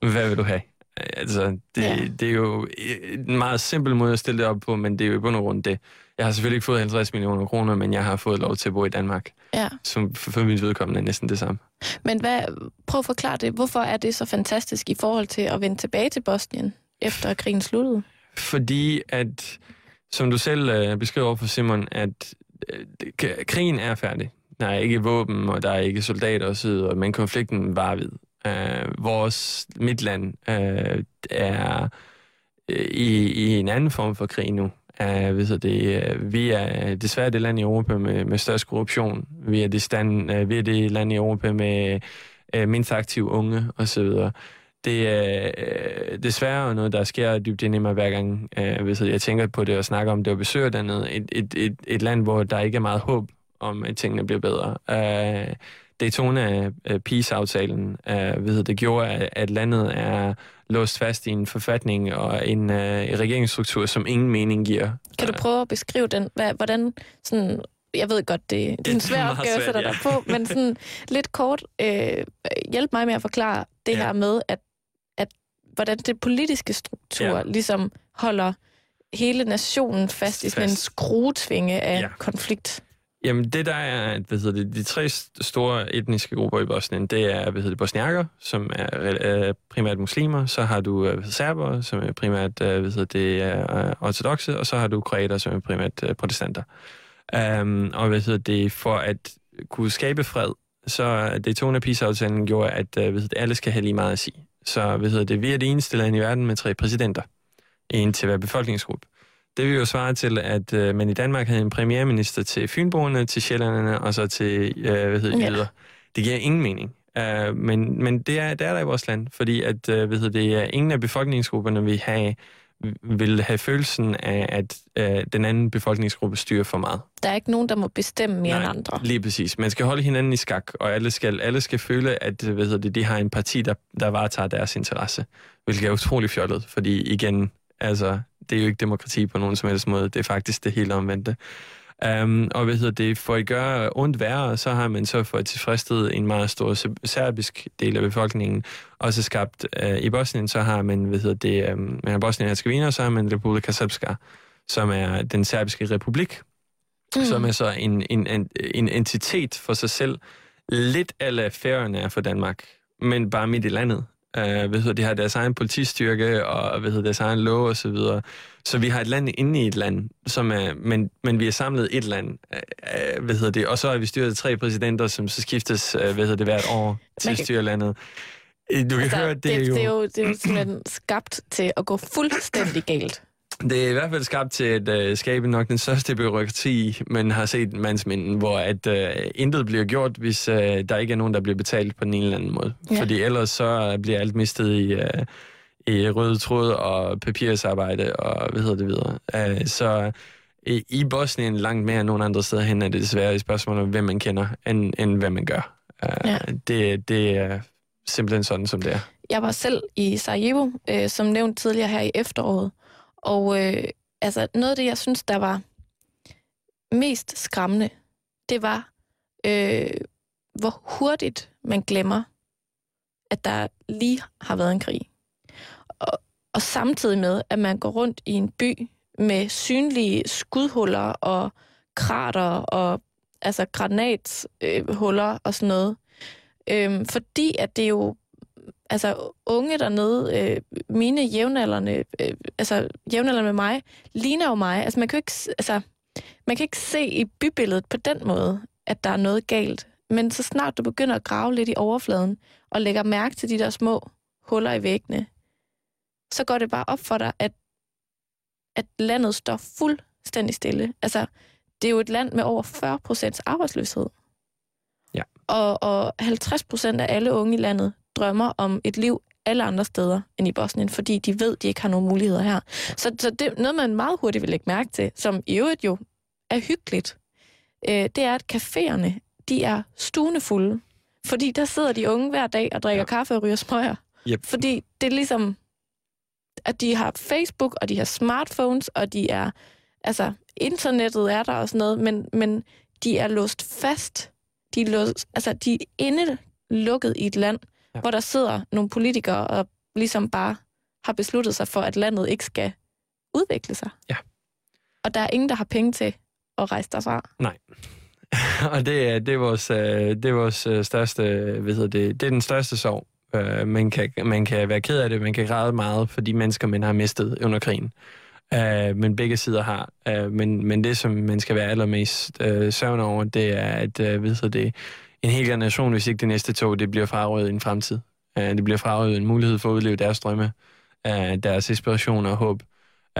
*laughs* Hvad vil du have? Altså, det, ja. det er jo en meget simpel måde at stille det op på, men det er jo i bund og grund det. Jeg har selvfølgelig ikke fået 50 millioner kroner, men jeg har fået lov til at bo i Danmark. Ja. Som for, for mit vedkommende er næsten det samme. Men hvad, prøv at forklare det. Hvorfor er det så fantastisk i forhold til at vende tilbage til Bosnien, efter krigen sluttede? Fordi at, som du selv øh, beskriver for Simon, at øh, krigen er færdig. Der er ikke våben, og der er ikke soldater osv., men konflikten var ved. Uh, øh, vores midtland uh, øh, er øh, i, i en anden form for krig nu. Uh, ved det, uh, vi er desværre det land i Europa med, med størst korruption. Vi er det, stand, uh, vi er det land i Europa med uh, mindst aktive unge osv. Det er uh, desværre noget, der sker dybt ind i mig hver gang, uh, ved jeg tænker på det og snakker om det og besøger dernede. Et, et, et, et land, hvor der ikke er meget håb om, at tingene bliver bedre. Uh, Daytona Peace-aftalen uh, ved det gjorde, at landet er låst fast i en forfatning og en uh, regeringsstruktur, som ingen mening giver. Kan du prøve at beskrive den? Hvad, hvordan sådan jeg ved godt, det, det er en *laughs* svær opgave at sætte ja. dig på, men sådan lidt kort, øh, hjælp mig med at forklare det ja. her med, at, at hvordan det politiske struktur ja. ligesom holder hele nationen fast, fast. i sådan en skruetvinge af ja. konflikt. Jamen, det der er, hvad hedder det, de tre store etniske grupper i Bosnien, det er, hvad hedder det, bosniakker, som er primært muslimer, så har du øh, serber, som er primært, øh, hvad hedder det, øh, ortodoxe, og så har du kroater, som er primært øh, protestanter. Um, og hvad hedder det, for at kunne skabe fred, så det tone Peace-aftalen gjorde, at hvad hedder det, alle skal have lige meget at sige. Så hvad hedder det, vi er det eneste land i verden med tre præsidenter, en til hver befolkningsgruppe. Det vil jo svare til, at øh, man i Danmark havde en premierminister til Fynboerne, til Sjællanderne og så til, øh, hvad hedder det, ja. Det giver ingen mening. Uh, men men det, er, det er der i vores land, fordi at, uh, hvad hedder det, ingen af befolkningsgrupperne vil have, vil have følelsen af, at uh, den anden befolkningsgruppe styrer for meget. Der er ikke nogen, der må bestemme mere Nej, end andre. lige præcis. Man skal holde hinanden i skak, og alle skal, alle skal føle, at hvad hedder det, de har en parti, der, der varetager deres interesse, hvilket er utrolig fjollet, fordi igen, altså, det er jo ikke demokrati på nogen som helst måde. Det er faktisk det helt omvendte. Um, og hvad hedder det, for at gøre ondt værre, så har man så for at tilfredsstille en meget stor serbisk del af befolkningen også skabt. Uh, I Bosnien så har man, hvad hedder det, um, man har Bosnien og Herzegovina, så har man Republika Srpska, som er den serbiske republik, mm. som er så en, en, en, en entitet for sig selv, lidt af færøerne er for Danmark, men bare midt i landet. Uh, hvad hedder, de har deres egen politistyrke, og hvad hedder, deres egen lov og så videre. Så vi har et land inde i et land, som er, men, men vi er samlet et land, uh, hvad hedder det, og så er vi styret af tre præsidenter, som så skiftes, uh, hvad hedder det, hvert år til at styre landet. Du kan altså, høre, det, det, er jo... Det er jo, det er jo simpelthen skabt til at gå fuldstændig galt. Det er i hvert fald skabt til at uh, skabe nok den største byråkrati, man har set mandsminden, hvor at uh, intet bliver gjort, hvis uh, der ikke er nogen, der bliver betalt på den ene eller anden måde. Ja. Fordi ellers så bliver alt mistet i, uh, i røde tråd og papirsarbejde og hvad hedder det videre. Uh, så uh, i Bosnien langt mere end nogen andre steder hen er det desværre et spørgsmål om, hvem man kender, end, end hvad man gør. Uh, ja. det, det er simpelthen sådan, som det er. Jeg var selv i Sarajevo, uh, som nævnt tidligere her i efteråret, og øh, altså, noget af det, jeg synes, der var mest skræmmende, det var, øh, hvor hurtigt man glemmer, at der lige har været en krig. Og, og samtidig med, at man går rundt i en by med synlige skudhuller og krater og altså granathuller øh, og sådan noget. Øhm, fordi at det jo altså unge dernede, øh, mine jævnaldrende, øh, altså jævnaldrende med mig, ligner jo mig. Altså man kan jo ikke, altså, man kan ikke se i bybilledet på den måde, at der er noget galt. Men så snart du begynder at grave lidt i overfladen, og lægger mærke til de der små huller i væggene, så går det bare op for dig, at, at landet står fuldstændig stille. Altså, det er jo et land med over 40 procents arbejdsløshed. Ja. Og, og 50 procent af alle unge i landet drømmer om et liv alle andre steder end i Bosnien, fordi de ved, de ikke har nogen muligheder her. Så, så det er noget, man meget hurtigt vil lægge mærke til, som i øvrigt jo er hyggeligt, øh, det er, at caféerne, de er stuende fulde. Fordi der sidder de unge hver dag og drikker ja. kaffe og ryger smøger. Yep. Fordi det er ligesom, at de har Facebook, og de har smartphones, og de er, altså, internettet er der og sådan noget, men, men de er låst fast. De er, låst, altså, de er indelukket i et land, ja. hvor der sidder nogle politikere og ligesom bare har besluttet sig for, at landet ikke skal udvikle sig. Ja. Og der er ingen, der har penge til at rejse derfra. Nej. *laughs* og det er, det er vores, øh, det er vores øh, største, hvad hedder det, det er den største sorg. Øh, man, kan, man kan være ked af det, man kan græde meget for de mennesker, man har mistet under krigen. men begge sider har. men, men det, som man skal være allermest uh, sørgende over, det er, at uh, hedder det, en hel generation, hvis ikke det næste tog, det bliver frarøvet i en fremtid. Uh, det bliver frarøvet en mulighed for at udleve deres drømme, uh, deres inspiration og håb.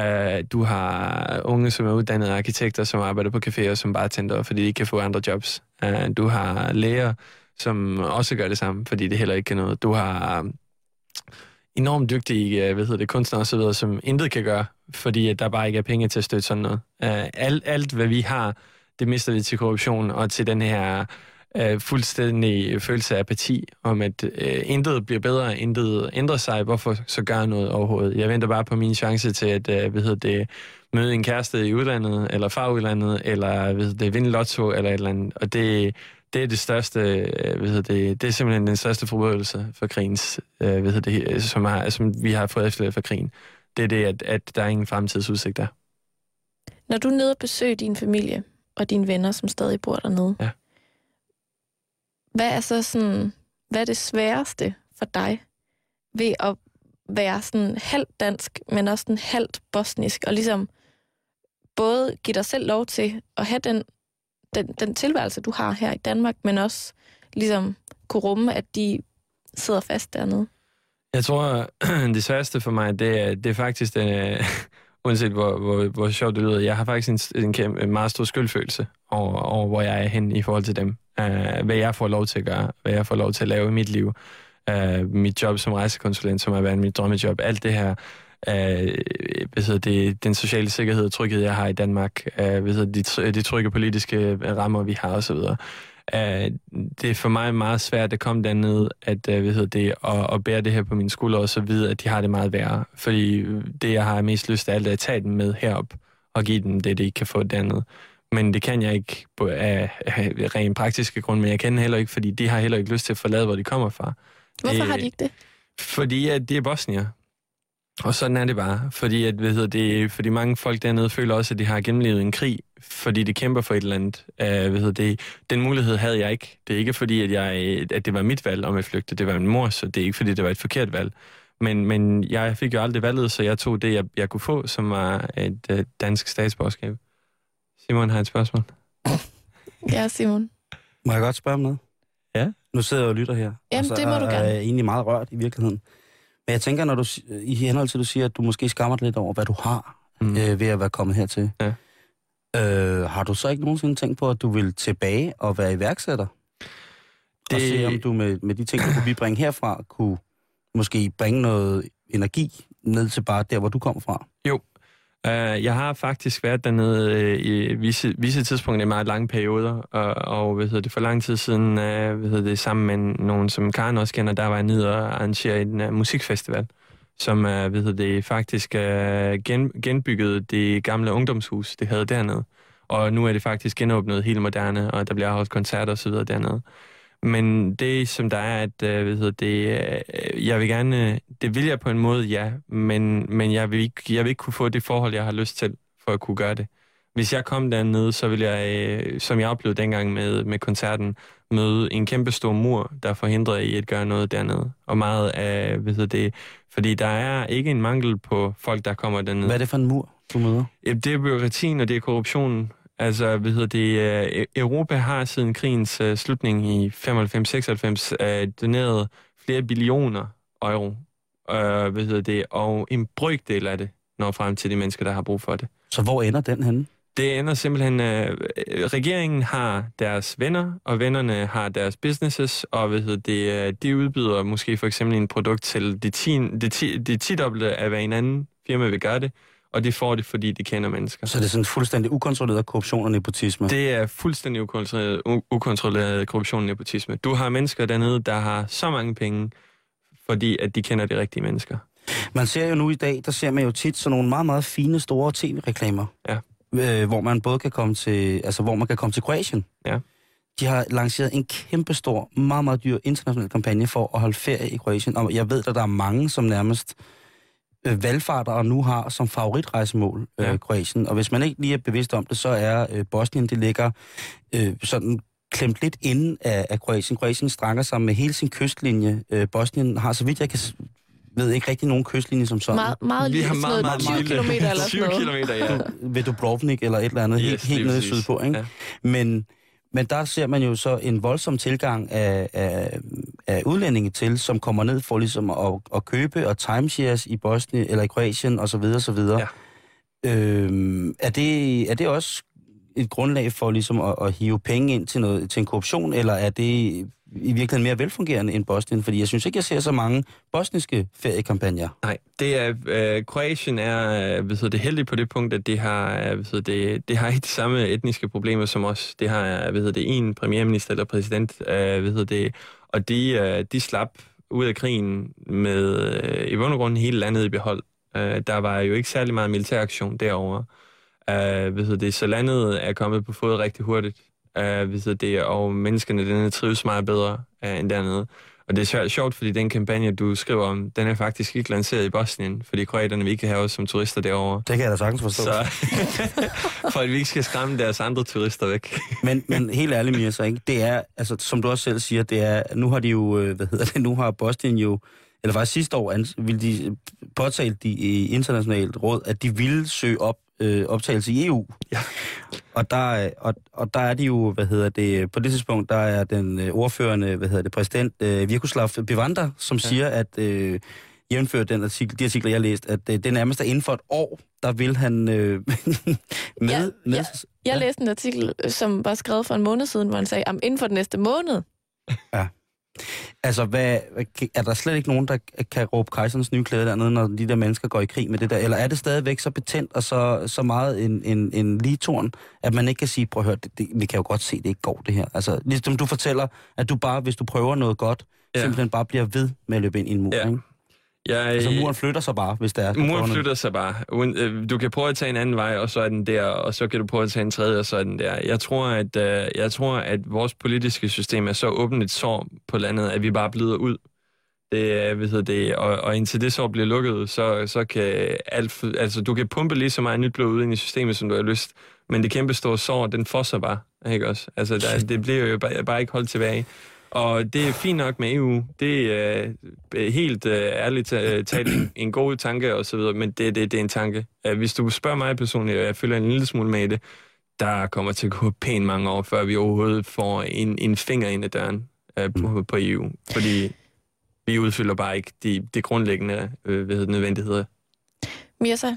Uh, du har unge, som er uddannede arkitekter, som arbejder på caféer som bartender, fordi de ikke kan få andre jobs. Uh, du har læger, som også gør det samme, fordi det heller ikke kan noget. Du har um, enormt dygtige uh, hvad hedder det, kunstnere osv., som intet kan gøre, fordi der bare ikke er penge til at støtte sådan noget. Uh, alt, alt, hvad vi har, det mister vi til korruption og til den her øh, fuldstændig følelse af apati, om at øh, intet bliver bedre, intet ændrer sig, hvorfor så gøre noget overhovedet. Jeg venter bare på min chance til at øh, hvad hedder det, møde en kæreste i udlandet, eller far udlandet, eller hvad hedder det, vinde lotto, eller et eller andet. Og det, det er det største, øh, hvad hedder det, det er simpelthen den største forbrydelse for krigens, øh, hvad hedder det, som, har, som vi har fået efter for krigen. Det er det, at, at der er ingen fremtidsudsigt der. Når du er nede og besøger din familie og dine venner, som stadig bor dernede, ja. Hvad er så sådan, hvad er det sværeste for dig ved at være sådan halvt dansk, men også sådan halvt bosnisk, og ligesom både give dig selv lov til at have den, den, den tilværelse, du har her i Danmark, men også ligesom kunne rumme, at de sidder fast dernede? Jeg tror, *clears throat* det sværeste for mig, det er, det er faktisk, den, øh, *laughs* uanset hvor, hvor, hvor sjovt det lyder, jeg har faktisk en, en, kæmpe, en meget stor skyldfølelse over, over, hvor jeg er hen i forhold til dem. Uh, hvad jeg får lov til at gøre, hvad jeg får lov til at lave i mit liv. Uh, mit job som rejsekonsulent, som har været mit drømmejob, alt det her. Uh, hvad det, den sociale sikkerhed og tryghed, jeg har i Danmark, uh, hvad hedder de, de trygge politiske rammer, vi har osv., Uh, det er for mig meget svært at komme derned, at, uh, hvad hedder det, og, og bære det her på mine skuldre, og så vide, at de har det meget værre. Fordi det, jeg har mest lyst til alt, er at tage dem med herop, og give dem det, de ikke kan få dernede. Men det kan jeg ikke af, af rent praktiske grunde, men jeg kan heller ikke, fordi de har heller ikke lyst til at forlade, hvor de kommer fra. Hvorfor det, har de ikke det? Fordi at det er bosnier. Og sådan er det bare. Fordi, at, hvad hedder det, fordi mange folk dernede føler også, at de har gennemlevet en krig, fordi de kæmper for et eller andet. Uh, hvad hedder det, den mulighed havde jeg ikke. Det er ikke fordi, at, jeg, at det var mit valg om at flygte. Det var min mor, så det er ikke fordi, det var et forkert valg. Men, men jeg fik jo aldrig valget, så jeg tog det, jeg, jeg kunne få, som var et uh, dansk statsborgerskab. Simon har et spørgsmål. *laughs* Ja, Simon. Må jeg godt spørge om noget? Ja. Nu sidder jeg og lytter her. Jamen, og det må du gerne. er egentlig meget rørt i virkeligheden. Men jeg tænker, når du, i henhold til, du siger, at du måske skammer dig lidt over, hvad du har mm. øh, ved at være kommet hertil. Ja. Øh, har du så ikke nogensinde tænkt på, at du vil tilbage og være iværksætter? Det... Og se, om du med, med de ting, du kunne bibringe herfra, kunne måske bringe noget energi ned til bare der, hvor du kommer fra? Jo, Uh, jeg har faktisk været dernede uh, i visse, visse tidspunkter i meget lange perioder, og, og hvad hedder det, for lang tid siden, uh, hvad hedder det, sammen med nogen, som Karen også kender, der var jeg nede og arrangere en uh, musikfestival, som uh, hvad hedder det, faktisk uh, gen, genbyggede det gamle ungdomshus, det havde dernede. Og nu er det faktisk genåbnet helt moderne, og der bliver holdt koncerter osv. dernede. Men det, som der er, at øh, hvad hedder det, øh, jeg vil gerne, det vil jeg på en måde, ja, men, men jeg, vil ikke, jeg vil ikke kunne få det forhold, jeg har lyst til, for at kunne gøre det. Hvis jeg kom dernede, så ville jeg, øh, som jeg oplevede dengang med, med koncerten, møde en kæmpe stor mur, der forhindrer i at gøre noget dernede. Og meget af, hvad hedder det, fordi der er ikke en mangel på folk, der kommer dernede. Hvad er det for en mur, du møder? Det er byråkratien, og det er korruptionen. Altså, hvad hedder det, øh, Europa har siden krigens uh, slutning i 95-96 uh, doneret flere billioner euro, uh, hvad hedder det, og en brøkdel af det når frem til de mennesker, der har brug for det. Så hvor ender den henne? Det ender simpelthen, uh, regeringen har deres venner, og vennerne har deres businesses, og hvad hedder det, uh, de udbyder måske for eksempel en produkt til de, ti, de, ti, de tidobbelte af, hvad en anden firma vil gøre det, og det får det, fordi de kender mennesker. Så det er sådan fuldstændig ukontrolleret korruption og nepotisme? Det er fuldstændig ukontrolleret, ukontrolleret korruption og nepotisme. Du har mennesker dernede, der har så mange penge, fordi at de kender de rigtige mennesker. Man ser jo nu i dag, der ser man jo tit sådan nogle meget, meget fine, store tv-reklamer. Ja. Øh, hvor man både kan komme til, altså hvor man kan komme til Kroatien. Ja. De har lanceret en kæmpe stor, meget, meget dyr international kampagne for at holde ferie i Kroatien. Og jeg ved, at der er mange, som nærmest øh, valgfarter og nu har som favoritrejsemål øh, Ja. Kroatien. Og hvis man ikke lige er bevidst om det, så er øh, Bosnien, det ligger øh, sådan klemt lidt inden af, af Kroatien. Kroatien strækker sig med hele sin kystlinje. Øh, Bosnien har, så vidt jeg kan ved ikke rigtig nogen kystlinje som sådan. Meget, meget Vi lige har meget, meget 20 lille. km eller 20 sådan noget. kilometer, ja. ved Dubrovnik eller et eller andet, yes, helt, helt nede præcis. sydpå. Ikke? Ja. Men, men der ser man jo så en voldsom tilgang af, af, af udlændinge til, som kommer ned for ligesom at, at købe og timeshares i Bosnien eller i Kroatien osv. osv. Ja. Øhm, er, det, er det også et grundlag for ligesom at, at hive penge ind til, noget, til en korruption, eller er det i virkeligheden mere velfungerende end Bosnien? Fordi jeg synes ikke, jeg ser så mange bosniske feriekampagner. Nej, det er, øh, Kroatien er øh, hvad hedder det, heldig på det punkt, at det har, øh, hvad det, det har ikke de samme etniske problemer som os. Det har øh, hvad hedder det, en premierminister eller præsident, øh, hvad hedder det, og de, øh, de slap ud af krigen med øh, i bund og grund hele landet i behold. Øh, der var jo ikke særlig meget militæraktion derovre. Øh, hvad det, så landet er kommet på fod rigtig hurtigt. Øh, hvad det, og menneskerne denne trives meget bedre øh, end dernede. Og det er sjovt, fordi den kampagne, du skriver om, den er faktisk ikke lanceret i Bosnien, fordi kroaterne vil ikke have os som turister derovre. Det kan jeg da sagtens forstå. Så *laughs* for at vi ikke skal skræmme deres andre turister væk. Men, men helt ærligt, Mia, så ikke? Det er, altså, som du også selv siger, det er, nu har de jo, øh, hvad hedder det, nu har Bosnien jo, eller faktisk sidste år, ville de påtale de i internationalt råd, at de ville søge op, øh, optagelse i EU. Ja. Og der, er- og, og der er de jo, hvad hedder det, på det tidspunkt, der er den øh, ordførende, hvad hedder det, præsident øh, Virkoslav Bevander, som ja. siger, at øh, jævnført den artikel, de artikler, jeg har læst, at øh, det nærmest er inden for et år, der vil han øh, *laughs* med, Ja, med, ja. Jeg læste en artikel, som var skrevet for en måned siden, hvor han sagde, at inden for den næste måned, Altså, hvad, er der slet ikke nogen, der kan råbe kejserens nye klæde dernede, når de der mennesker går i krig med det der? Eller er det stadigvæk så betændt og så, så meget en, en, en ligetorn, at man ikke kan sige, prøv at høre, det, det, vi kan jo godt se, det ikke går det her. Altså, ligesom du fortæller, at du bare, hvis du prøver noget godt. Ja. simpelthen bare bliver ved med at løbe ind i en mur. Ja. Ikke? Jeg, Altså, muren flytter sig bare, hvis det er. Muren flytter sig bare. Øh, Du kan prøve at tage en anden vej, og så er den der, og så kan du prøve at tage en tredje, og så er den der. Jeg tror, at, øh, jeg tror, at vores politiske system er så åbent et sår på landet, at vi bare glider ud. Det, er, hvad hedder det, og, og indtil det sår bliver lukket, så, så kan alt, altså du kan pumpe lige så meget nyt blod ud ind i systemet, som du har lyst, men det kæmpe store sår, den fosser bare, ikke også? Altså, der, *laughs* det bliver jo bare, bare ikke holdt tilbage. Og det er fint nok med EU. Det er øh, helt øh, ærligt øh, talt en, en god tanke og så videre, men det, det, det er en tanke. Øh, hvis du spørger mig personligt, og jeg følger en lille smule med i det, der kommer til at gå pænt mange år, før vi overhovedet får en, en finger ind ad døren øh, på, på EU. Fordi vi udfylder bare ikke de, de grundlæggende øh, hvad hedder, det, nødvendigheder. Mirza,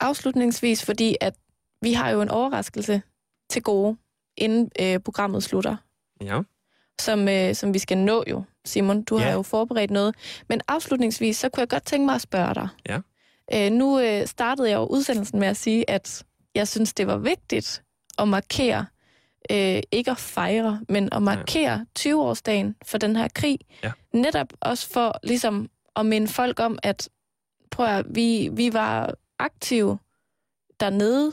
afslutningsvis, fordi at vi har jo en overraskelse til gode, inden øh, programmet slutter, Ja. Som, øh, som vi skal nå jo. Simon, du Ja. har jo forberedt noget. Men afslutningsvis, så kunne jeg godt tænke mig at spørge dig. Ja. Øh, nu øh, startede jeg jo udsendelsen med at sige, at jeg synes, det var vigtigt at markere, øh, ikke at fejre, men at markere 20-årsdagen for den her krig. Ja. Netop også for ligesom at minde folk om, at prøv at, vi, vi var aktive dernede,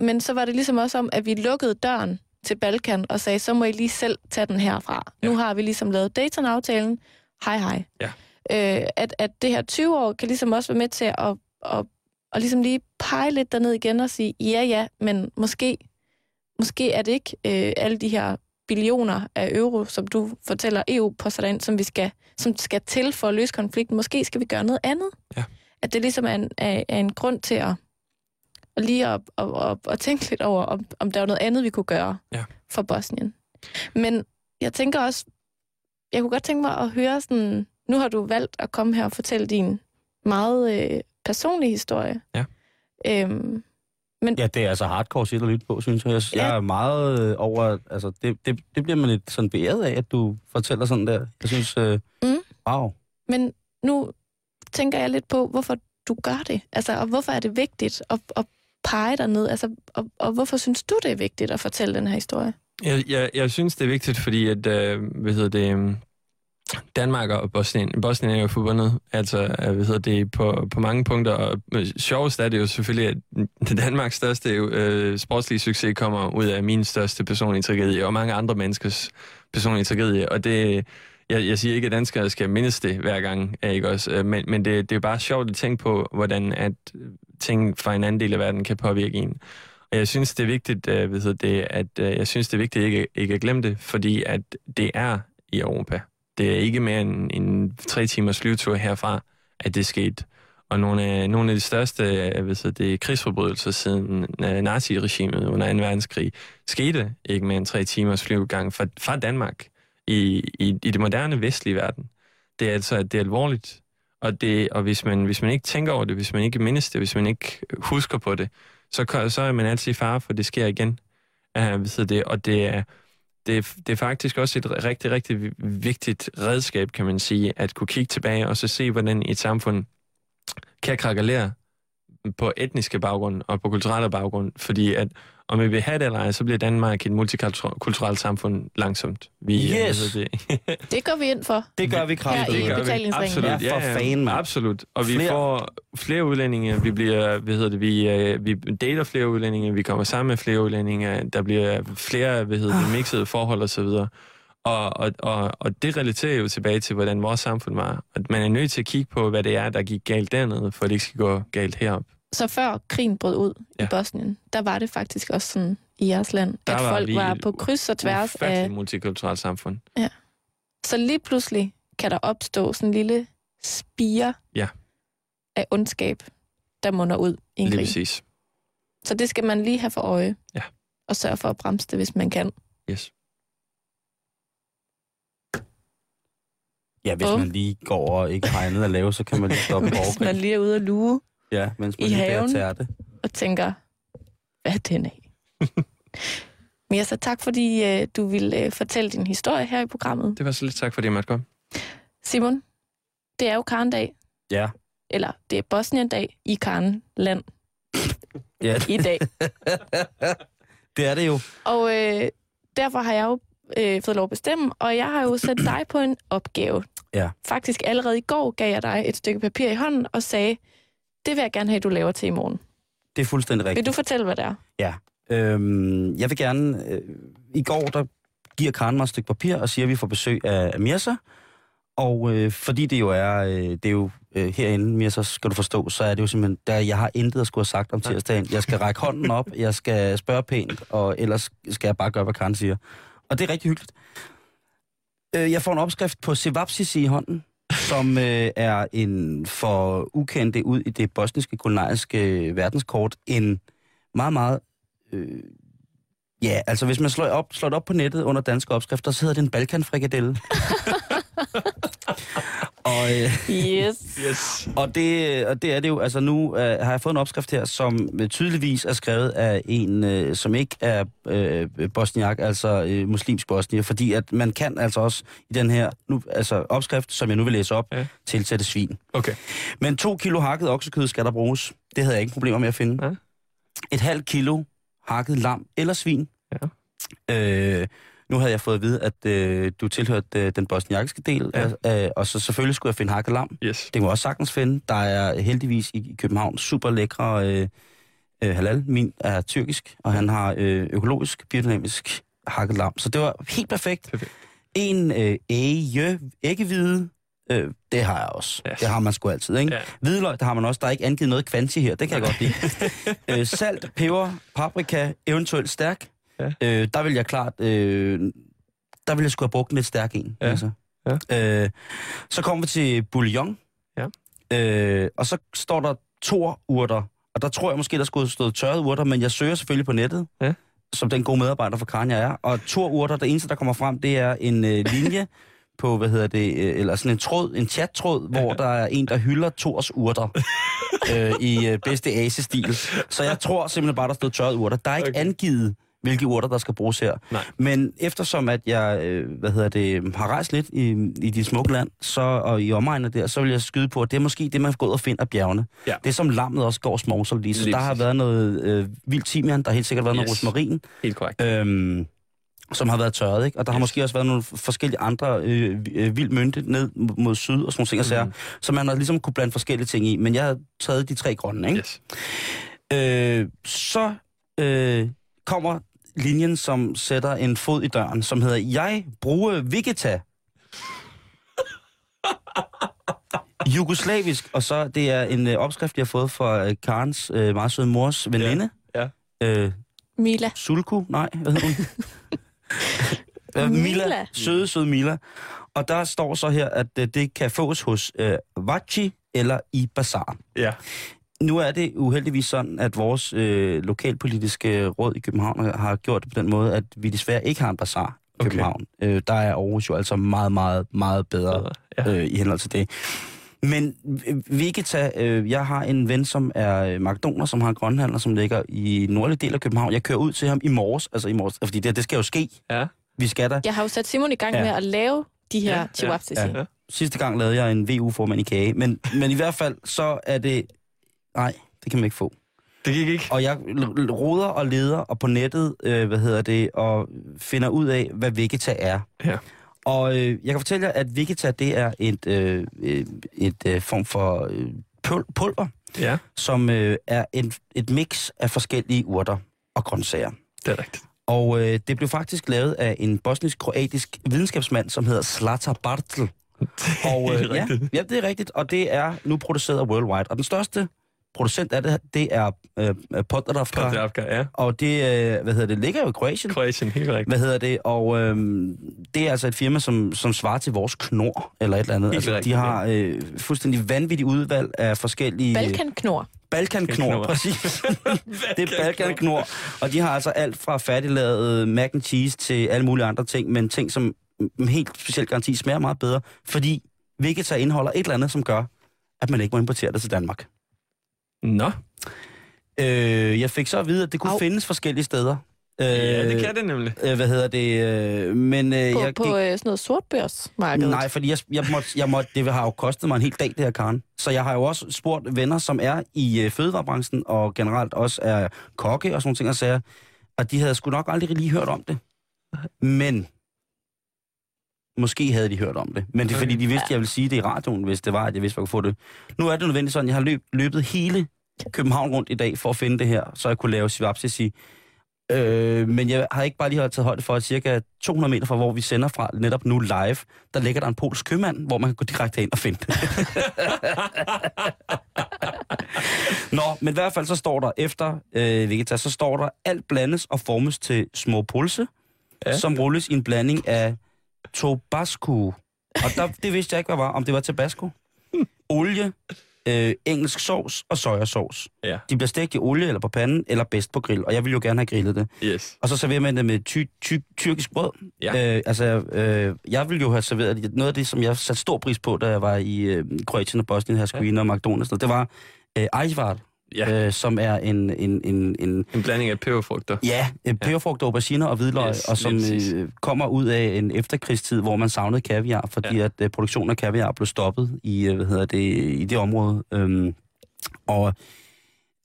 men så var det ligesom også om, at vi lukkede døren til Balkan og sagde, så må I lige selv tage den herfra. Ja. Nu har vi ligesom lavet Dayton-aftalen. Hej, hej. Ja. Øh, at, at det her 20 år kan ligesom også være med til at, at, at, at ligesom lige pege lidt derned igen og sige, ja, ja, men måske, måske er det ikke øh, alle de her billioner af euro, som du fortæller EU på sådan, som vi skal, som skal til for at løse konflikten. Måske skal vi gøre noget andet. Ja. At det ligesom er en, er, er en grund til at, at lige at, at, at, at tænke lidt over, om, om der var noget andet, vi kunne gøre Ja. for Bosnien. Men jeg tænker også, jeg kunne godt tænke mig at høre sådan, nu har du valgt at komme her og fortælle din meget øh, personlige historie. Ja. Øhm, Ja, det er altså hardcore shit at lytte på, synes jeg. Jeg, Ja. jeg er meget øh, over... Altså, det, det, det bliver man lidt sådan beæret af, at du fortæller sådan der. Jeg synes, øh, Mm. wow. Men nu tænker jeg lidt på, hvorfor du gør det. Altså, og hvorfor er det vigtigt at, at pege dig ned? Altså, og, og hvorfor synes du, det er vigtigt at fortælle den her historie? Jeg, jeg, jeg synes, det er vigtigt, fordi at, øh, hvad hedder det, øh, Danmark og Bosnien, Bosnien er jo forbundet, altså, øh, hvad hedder det, på, på mange punkter, og øh, sjovest er det jo selvfølgelig, at *laughs* Danmarks største øh, sportslige succes kommer ud af min største personlige tragedie, og mange andre menneskers personlige tragedie, og det, jeg, jeg siger ikke, at danskere skal mindes det hver gang, ikke også, øh, men, men det, det er bare sjovt at tænke på, hvordan at ting fra en anden del af verden kan påvirke en. Og jeg synes, det er vigtigt, øh, ved det, at øh, jeg synes, det er vigtigt ikke, ikke at glemme det, fordi at det er i Europa. Det er ikke mere end en tre timers flyvetur herfra, at det skete. Og nogle af, nogle af de største øh, ved det, krigsforbrydelser siden øh, naziregimet under 2. verdenskrig skete ikke mere end tre timers flyvegang fra, fra Danmark i, i, i det moderne vestlige verden. Det er altså det er alvorligt. Og, det, og hvis, man, hvis man ikke tænker over det, hvis man ikke mindes det, hvis man ikke husker på det, så, så er man altid i fare for, det sker igen. Øh, uh, så det, og det er, det, det er faktisk også et rigtig, rigtig vigtigt redskab, kan man sige, at kunne kigge tilbage og så se, hvordan et samfund kan krakalere på etniske baggrund og på kulturelle baggrund, fordi at om vi vil have det eller ej, så bliver Danmark et multikulturelt samfund langsomt. Vi, Yes. hvad hedder det, *laughs* Det går vi ind for. Det gør vi Her kraftigt. i det gør vi. betalingsringen. Absolut, Ja, for fanden, mand. Absolut. Og vi Flere. får flere udlændinge. Vi bliver, hvad hedder det, vi, øh, vi dater flere udlændinge. Vi kommer sammen med flere udlændinge. Der bliver flere, hvad hedder det, mixede forhold osv. Og, og, og, og det relaterer jo tilbage til, hvordan vores samfund var. At man er nødt til at kigge på, hvad det er, der gik galt dernede, for at det ikke skal gå galt herop. Så før krigen brød ud ja. Ja. i Bosnien, der var det faktisk også sådan i jeres land, Der at var folk var på kryds og tværs af... Multikulturelt samfund. Så lige pludselig kan der opstå sådan en lille spire Ja. af ondskab, der munder ud i en Lige krig. præcis. Så det skal man lige have for øje. Ja. Og sørge for at bremse det, hvis man kan. Yes. Ja, hvis Åh. man lige går og ikke har andet at lave, så kan man lige stoppe *laughs* Hvis man lige er ude at luge Ja, mens man i haven. tærte. og tænker, hvad er den af? *laughs* Men så tak, fordi øh, du ville øh, fortælle din historie her i programmet. Det var så lidt tak, fordi jeg måtte komme. Simon, det er jo Karndag, Ja. eller det er Bosnien-dag i Karnland *laughs* ja, i dag. *laughs* det er det jo. Og øh, derfor har jeg jo øh, fået lov at bestemme, og jeg har jo sat dig på en opgave. Ja. Faktisk allerede i går gav jeg dig et stykke papir i hånden og sagde, det vil jeg gerne have, du laver til i morgen. Det er fuldstændig rigtigt. Vil du fortælle, hvad det er? Øhm, jeg vil gerne... Øh, I går, der giver Karen mig et stykke papir og siger, at vi får besøg af, af Mirza. Og øh, fordi det jo er, øh, det er jo øh, herinde, Mirza, skal du forstå, så er det jo simpelthen, der jeg har intet at skulle have sagt om tirsdagen. Jeg skal række hånden op, jeg skal spørge pænt, og ellers skal jeg bare gøre, hvad Karen siger. Og det er rigtig hyggeligt. Øh, jeg får en opskrift på Sevapsisi i hånden, som øh, er en for ukendte ud i det bosniske kulinariske øh, verdenskort, en meget, meget Øh, ja, altså hvis man slår op, slår det op på nettet under danske opskrifter, så hedder det en balkanfrikadelle. *laughs* og, øh, Yes. *laughs* Yes. og, det, og det er det jo, altså nu øh, har jeg fået en opskrift her, som øh, tydeligvis er skrevet af en, øh, som ikke er øh, bosniak, altså øh, muslimsk bosnier, fordi at man kan altså også i den her nu, altså opskrift, som jeg nu vil læse op, Ja. ja. tilsætte svin. Okay. Men to kilo hakket oksekød skal der bruges. Det havde jeg ikke problemer med at finde. Ja. Et halvt kilo hakket lam eller svin. Ja. Øh, nu havde jeg fået at vide, at øh, du tilhørte øh, den bosniakiske del, Ja. øh, og så selvfølgelig skulle jeg finde hakket lam. Yes. Det må jeg også sagtens finde. Der er heldigvis i i København super lækre øh, øh, halal. Min er tyrkisk, og han har øh, økologisk, biodynamisk hakket lam. Så det var helt perfekt. Perfekt. En øh, æge, æggehvide, øh, det har jeg også. Yes. Det har man sgu altid, ikke? Ja. Hvidløg, der har man også. Der er ikke angivet noget kvanti her, det kan jeg godt lide. *laughs* øh, salt, peber, paprika, eventuelt stærk. Ja. Øh, der vil jeg klart... Øh, der vil jeg skulle have brugt en lidt stærk en. Ja. Altså. Ja. Øh, så kommer vi til bouillon. Ja. Øh, og så står der urter. Og der tror jeg måske, der skulle have stået tørrede urter, men jeg søger selvfølgelig på nettet. Ja. Som den gode medarbejder for Karen, jeg er. Og urter, det eneste, der kommer frem, det er en øh, *laughs* linje på, hvad hedder det, øh, eller sådan en tråd, en chat-tråd, hvor der er en, der hylder Tors urter *laughs* øh, i øh, bedste Ace-stil. Så jeg tror simpelthen bare, der stod tørrede urter. Der er ikke okay. angivet, hvilke urter, der skal bruges her. Nej. Men eftersom at jeg, øh, hvad hedder det, har rejst lidt i, i de smukke land, så, og i omegnen der, så vil jeg skyde på, at det er måske det, man går ud og finder af bjergene. Ja. Det er som lammet også går smovser lige. Så Lige der har været noget øh, vildt timian, der har helt sikkert været yes. noget rosmarin, Helt korrekt. øhm, som har været tørret, ikke? Og der har Yes. måske også været nogle forskellige andre øh, øh, vild mynte ned mod syd og sådan nogle ting og sager, Mhm. så man har ligesom kunne blande forskellige ting i. Men jeg har taget de tre grønne, ikke? Yes. Øh, så øh, kommer linjen, som sætter en fod i døren, som hedder, jeg bruger Vegeta. *laughs* Jugoslavisk, og så det er en øh, opskrift, jeg har fået fra øh, Karens øh, meget søde mors veninde. Ja, Øh, Mila. Sulku? Nej, hvad hedder hun? *laughs* Øh, Mila. Mila. Søde, søde Mila. Og der står så her, at øh, det kan fås hos øh, Vachi eller i Bazaar. Ja. Nu er det uheldigvis sådan, at vores øh, lokalpolitiske råd i København har- gjort det på den måde, at vi desværre ikke har en bazar i Okay. København. Øh, der er Aarhus jo altså meget, meget, meget bedre Ja. øh, i henhold til det. Men øh, Vegeta, øh, jeg har en ven, som er øh, McDonald's, som har en grønhandler, som ligger i nordlige del af København. Jeg kører ud til ham i morges, altså i morges, fordi det, det skal jo ske. Ja. Vi skal der. Jeg har jo sat Simon i gang Ja. med at lave de her ja, chihuahuas. ja. Ja. Sidste gang lavede jeg en VU-formand i kage, men, men i hvert fald, så er det... Nej, det kan man ikke få. Det gik ikke. Og jeg roder og leder og på nettet, øh, hvad hedder det, og finder ud af, hvad Vegeta er. Ja. Og øh, jeg kan fortælle jer, at Vegeta, det er et, øh, øh, et øh, form for øh, pul- pulver, Ja, som øh, er en, et mix af forskellige urter og grøntsager. det er rigtigt. Og øh, det blev faktisk lavet af en bosnisk-kroatisk videnskabsmand, som hedder Zlata Bartl. *laughs* Og Helt øh, ja, rigtigt. ja, det er rigtigt. Og det er nu produceret worldwide. Og den største producent af det, det er øh, Podravka. Podravka, ja. Og det, øh, hvad hedder det, ligger jo i Kroatien. Kroatien, helt rigtigt. Hvad hedder det? Og øhm, det er altså et firma, som, som svarer til vores knor, eller et eller andet. Helt altså, de rigtigt, har øh, fuldstændig vanvittigt udvalg af forskellige... Balkanknor. Balkanknor, Knor. præcis. *laughs* det er Balkanknor. Og de har altså alt fra færdiglavet mac and cheese til alle mulige andre ting, men ting, som helt specielt garanti smager meget bedre, fordi Vegeta indeholder et eller andet, som gør, at man ikke må importere det til Danmark. Nå, Øh, jeg fik så at vide, at det kunne Au. findes forskellige steder. Øh, ja, det kan det nemlig. Øh, hvad hedder det? Øh, men øh, På, jeg på gik, øh, sådan noget sortbørsmarked. Nej, fordi jeg, jeg, måtte, jeg måtte, det har jo kostet mig en hel dag, det her, Karen. Så jeg har jo også spurgt venner, som er i øh, fødevarebranchen, og generelt også er kokke og sådan nogle ting, og sager, og de havde sgu nok aldrig lige hørt om det. Men måske havde de hørt om det. Men det er fordi, de vidste, at jeg ville sige det i radioen, hvis det var, at jeg vidste, at jeg kunne få det. Nu er det nødvendigt sådan, jeg har løb, løbet hele København rundt i dag for at finde det her, så jeg kunne lave Sivapsisi. Øh, men jeg har ikke bare lige taget højde for, at cirka 200 meter fra, hvor vi sender fra netop nu live, der ligger der en polsk købmand, hvor man kan gå direkte ind og finde det. *laughs* Nå, men i hvert fald så står der efter øh, Vegeta, så står der, alt blandes og formes til små pulse. Ja. som rulles i en blanding af Tabasco. Og der, det vidste jeg ikke, hvad var, om det var Tabasco. Olie, øh, engelsk sovs og sojasauce. Ja. De bliver stegt i olie eller på panden, eller bedst på grill. Og jeg vil jo gerne have grillet det. Yes. Og så serverer man det med ty, ty, tyrkisk brød. Ja. Øh, altså, øh, jeg ville jo have serveret. Noget af det, som jeg satte stor pris på, da jeg var i øh, Kroatien og Bosnien, Herzegovina ja. og McDonald's, det var øh, ajvar, Ja, øh, som er en, en, en, en en blanding af peberfrugter. ja, en peberfrugt, auberginer og hvidløg, Yes, og som øh, kommer ud af en efterkrigstid, hvor man savnede kaviar, fordi ja. At øh, produktionen af kaviar blev stoppet i, øh, hvad hedder det, i det område. Øhm, og,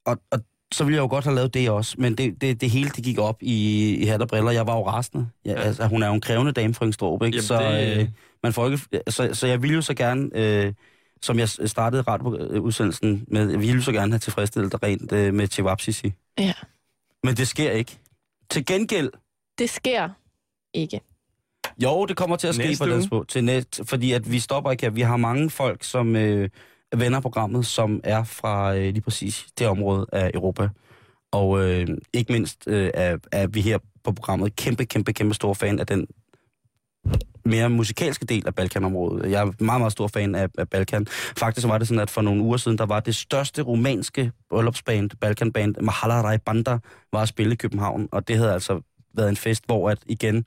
og, og så ville jeg jo godt have lavet det også, men det, det, det hele det gik op i, i hat og briller. Jeg var jo rasende. Ja, ja. Altså, hun er jo en krævende dame fra Ingstrup, ikke? Jamen, så, det- øh, man får ikke, så, så jeg ville jo så gerne, øh, som jeg startede radioudsendelsen med, jeg ville så gerne have tilfredsstillet dig rent øh, med Chewapsisi. Ja. Men det sker ikke. Til gengæld, Det sker ikke. Jo, det kommer til at ske Næste på spå, til næst, fordi at vi stopper ikke her. Vi har mange folk, som øh, vender programmet, som er fra øh, lige præcis det område af Europa. Og øh, ikke mindst øh, er, er vi her på programmet kæmpe, kæmpe, kæmpe stor fan af den mere musikalske del af Balkanområdet. Jeg er meget, meget stor fan af, af Balkan. Faktisk var det sådan, at for nogle uger siden, der var det største romanske bryllupsband, Balkanband, Mahalarai Banda, var at spille i København. Og det havde altså været en fest, hvor at igen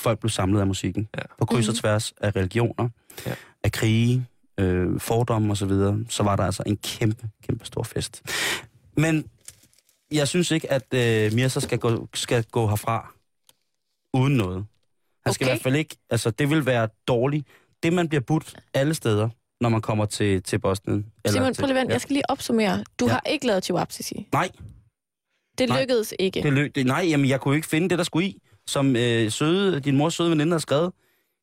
folk blev samlet af musikken. Ja. På kryds og Mhm. tværs af religioner, Ja. af krige, øh, fordomme osv., så, videre, så var der altså en kæmpe, kæmpe stor fest. Men jeg synes ikke, at øh, Mirza skal gå, skal gå herfra uden noget. Han skal Okay. i hvert fald ikke, altså det vil være dårligt. Det, man bliver budt alle steder, når man kommer til, til Bosnien. Simon, til, prøv lige ja. Jeg skal lige opsummere. Du Ja. har ikke lavet Chihuahua Nej, Det Nej. lykkedes ikke. det, lø, det, nej, jamen, jeg kunne ikke finde det, der skulle i, som øh, søde, din mors søde veninde har skrevet.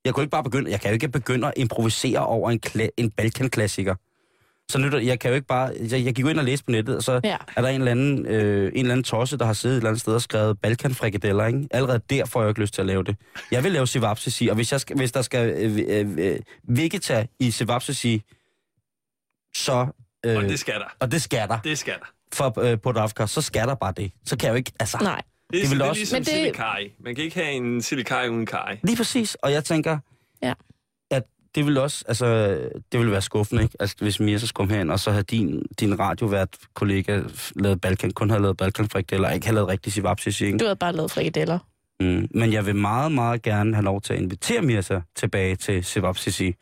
Jeg kunne ikke bare begynde, jeg kan jo ikke begynde at improvisere over en, kla, en Balkan-klassiker. Så nytter, jeg kan jo ikke bare, jeg, jeg gik jo ind og læste på nettet, og så Ja. er der en eller, anden, øh, en eller anden tosse, der har siddet et eller andet sted og skrevet Balkan-frikadeller, ikke? Allerede der får jeg ikke lyst til at lave det. Jeg vil lave Sivapsisi, og hvis, jeg skal, hvis der skal øh, øh, øh, Vegeta i Sivapsisi, så... Øh, Og det skal der. og det skal der. Det skal der. For øh, på Dafka, så skal der bare det. Så kan jeg jo ikke, altså... Nej. Det, Det vil det er også- ligesom Men det- silikari. Man kan ikke have en silikari uden kari. Lige præcis, og jeg tænker, Ja. Det vil også, altså, det vil være skuffende, ikke? Altså, hvis Mia så kom herind, og så havde din, din radiovært kollega lavet Balkan, kun havde lavet balkan eller ikke havde lavet rigtig Sivapsis, ikke? Du havde bare lavet frikadeller. Mm. Men jeg vil meget, meget gerne have lov til at invitere Mirza tilbage til Sivapsisi.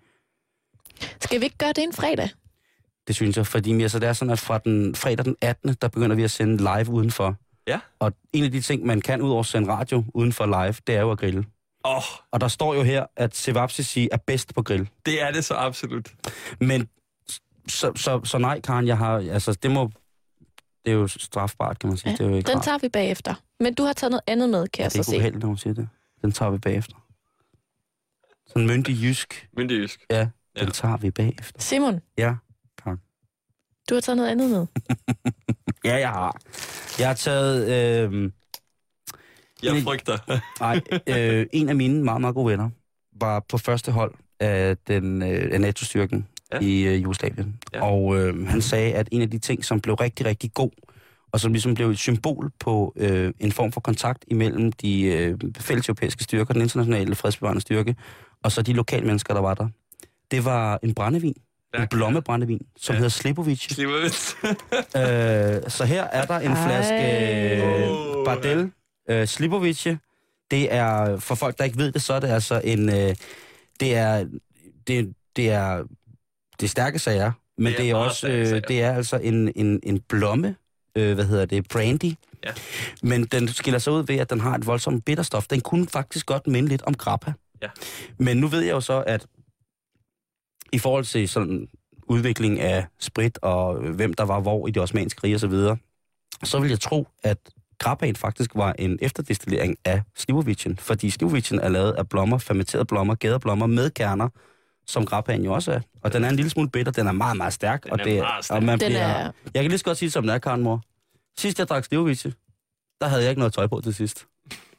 Skal vi ikke gøre det en fredag? Det synes jeg, fordi Mirza, det er sådan, at fra den fredag den 18., der begynder vi at sende live udenfor. Ja. Og en af de ting, man kan ud over at sende radio udenfor live, det er jo at grille. Åh, oh, Og der står jo her, at Sivapsisi er bedst på grill. det er det så absolut. Men så, så, så nej, Karen, jeg har, altså det må, det er jo strafbart, kan man sige. Ja, det er jo ikke Den rart. tager vi bagefter. Men du har taget noget andet med, kan ja, jeg det er så ikke se. uheldigt, når hun siger det. Den tager vi bagefter. Sådan myndig jysk, Myndig jysk. ja, den Ja. tager vi bagefter. Simon, Ja, du har taget noget andet med. *laughs* ja, jeg har. Jeg har taget, øh, Jeg frygter. *laughs* nej, øh, en af mine meget, meget gode venner var på første hold af, den, øh, af NATO-styrken Ja. i øh, Jugoslavien. Ja. Og øh, han sagde, at en af de ting, som blev rigtig, rigtig god, og som ligesom blev et symbol på øh, en form for kontakt imellem de øh, fælles europæiske styrker, den internationale fredsbevarende styrke, og så de lokale mennesker, der var der. Det var en brændevin, en blommebrændevin, som Ja. hedder Slipovic. Slipper vi. øh, så her er der en flaske øh, Bardel øh, Slipovic. Det er, for folk, der ikke ved det, så er det altså en... Øh, det er... Det, det er det er stærke sager, men Det er det er også øh, det er altså en, en, en blomme, øh, hvad hedder det, brandy. Ja. Men den skiller sig ud ved, at den har et voldsomt bitterstof. Den kunne faktisk godt minde lidt om grappa. Ja. Men nu ved jeg jo så, at i forhold til sådan udvikling af sprit og øh, hvem der var hvor i det osmanske rige osv., så, så vil jeg tro, at grappaen faktisk var en efterdestillering af Slivovicen, fordi Slivovicen er lavet af blommer, fermenterede blommer, gæderblommer med kerner, som grappaen jo også er. Og den er en lille smule bitter, den er meget, meget stærk. Den og er det, meget stærk. Og man Den bliver, er, Jeg kan lige så godt sige, som det er, Karen Mor. Sidst jeg drak Slivovice, der havde jeg ikke noget tøj på til sidst.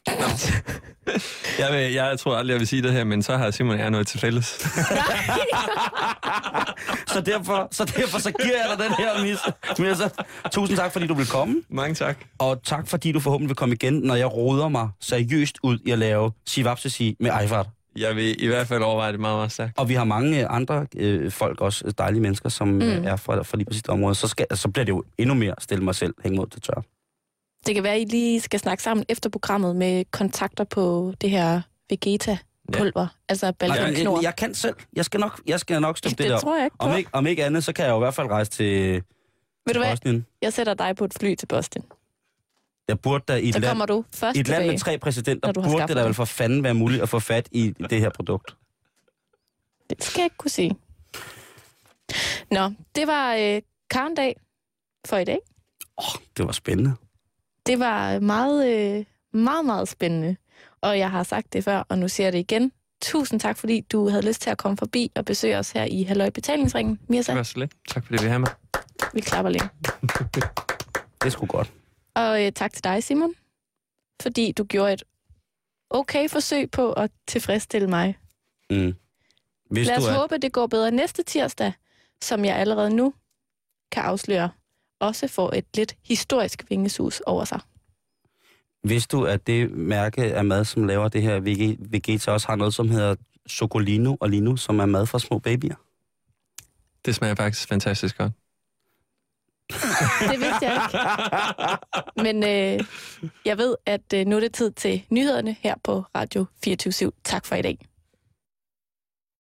*laughs* Jeg, vil, jeg tror aldrig, jeg vil sige det her, men så har Simon og jeg noget til fælles. *laughs* Så derfor, så derfor så giver jeg dig den her, Misse. Misse. Tusind tak, fordi du vil komme. Mange tak. Og tak, fordi du forhåbentlig vil komme igen, når jeg roder mig seriøst ud i at lave Sivapsisi med Eifert. Jeg vil i hvert fald overveje det meget, meget stærkt. Og vi har mange øh, andre øh, folk også, dejlige mennesker, som mm. er fra, fra lige præcis det område. Så, skal, så bliver det jo endnu mere stille mig selv hænge mod til tør. Det kan være, at I lige skal snakke sammen efter programmet med kontakter på det her Vegeta-pulver. Ja. Altså Nej, balkanknor. jeg, jeg kan selv. Jeg skal nok, jeg skal nok stoppe det, det der. tror jeg ikke på. Om ikke, om ikke andet, så kan jeg jo i hvert fald rejse til, Ved du til hvad? Bosnien. Jeg sætter dig på et fly til Boston. Jeg burde da i et Så land, du først et land med tre præsidenter, du burde det da vel for fanden være muligt at få fat i det her produkt. Det skal jeg ikke kunne sige. Nå, det var øh, Karndag for i dag. Det var spændende. Det var meget, øh, meget, meget spændende. Og jeg har sagt det før, og nu siger jeg det igen. Tusind tak, fordi du havde lyst til at komme forbi og besøge os her i Halløj Betalingsringen. Mirza, Det var så lidt. Tak fordi vi har med. vi klapper lige. *laughs* Det sgu godt. Og øh, tak til dig, Simon, fordi du gjorde et okay forsøg på at tilfredsstille mig. Mm. Hvis Lad os du er, håbe, det går bedre næste tirsdag, som jeg allerede nu kan afsløre, også får et lidt historisk vingesus over sig. Hvis du at det mærke af mad, som laver det her Vegeta, også har noget, som hedder Socolino og Lino, som er mad fra små babyer? Det smager faktisk fantastisk godt. Det vidste jeg ikke. Men øh, jeg ved, at øh, nu er det tid til nyhederne her på Radio 24 Tak for i dag.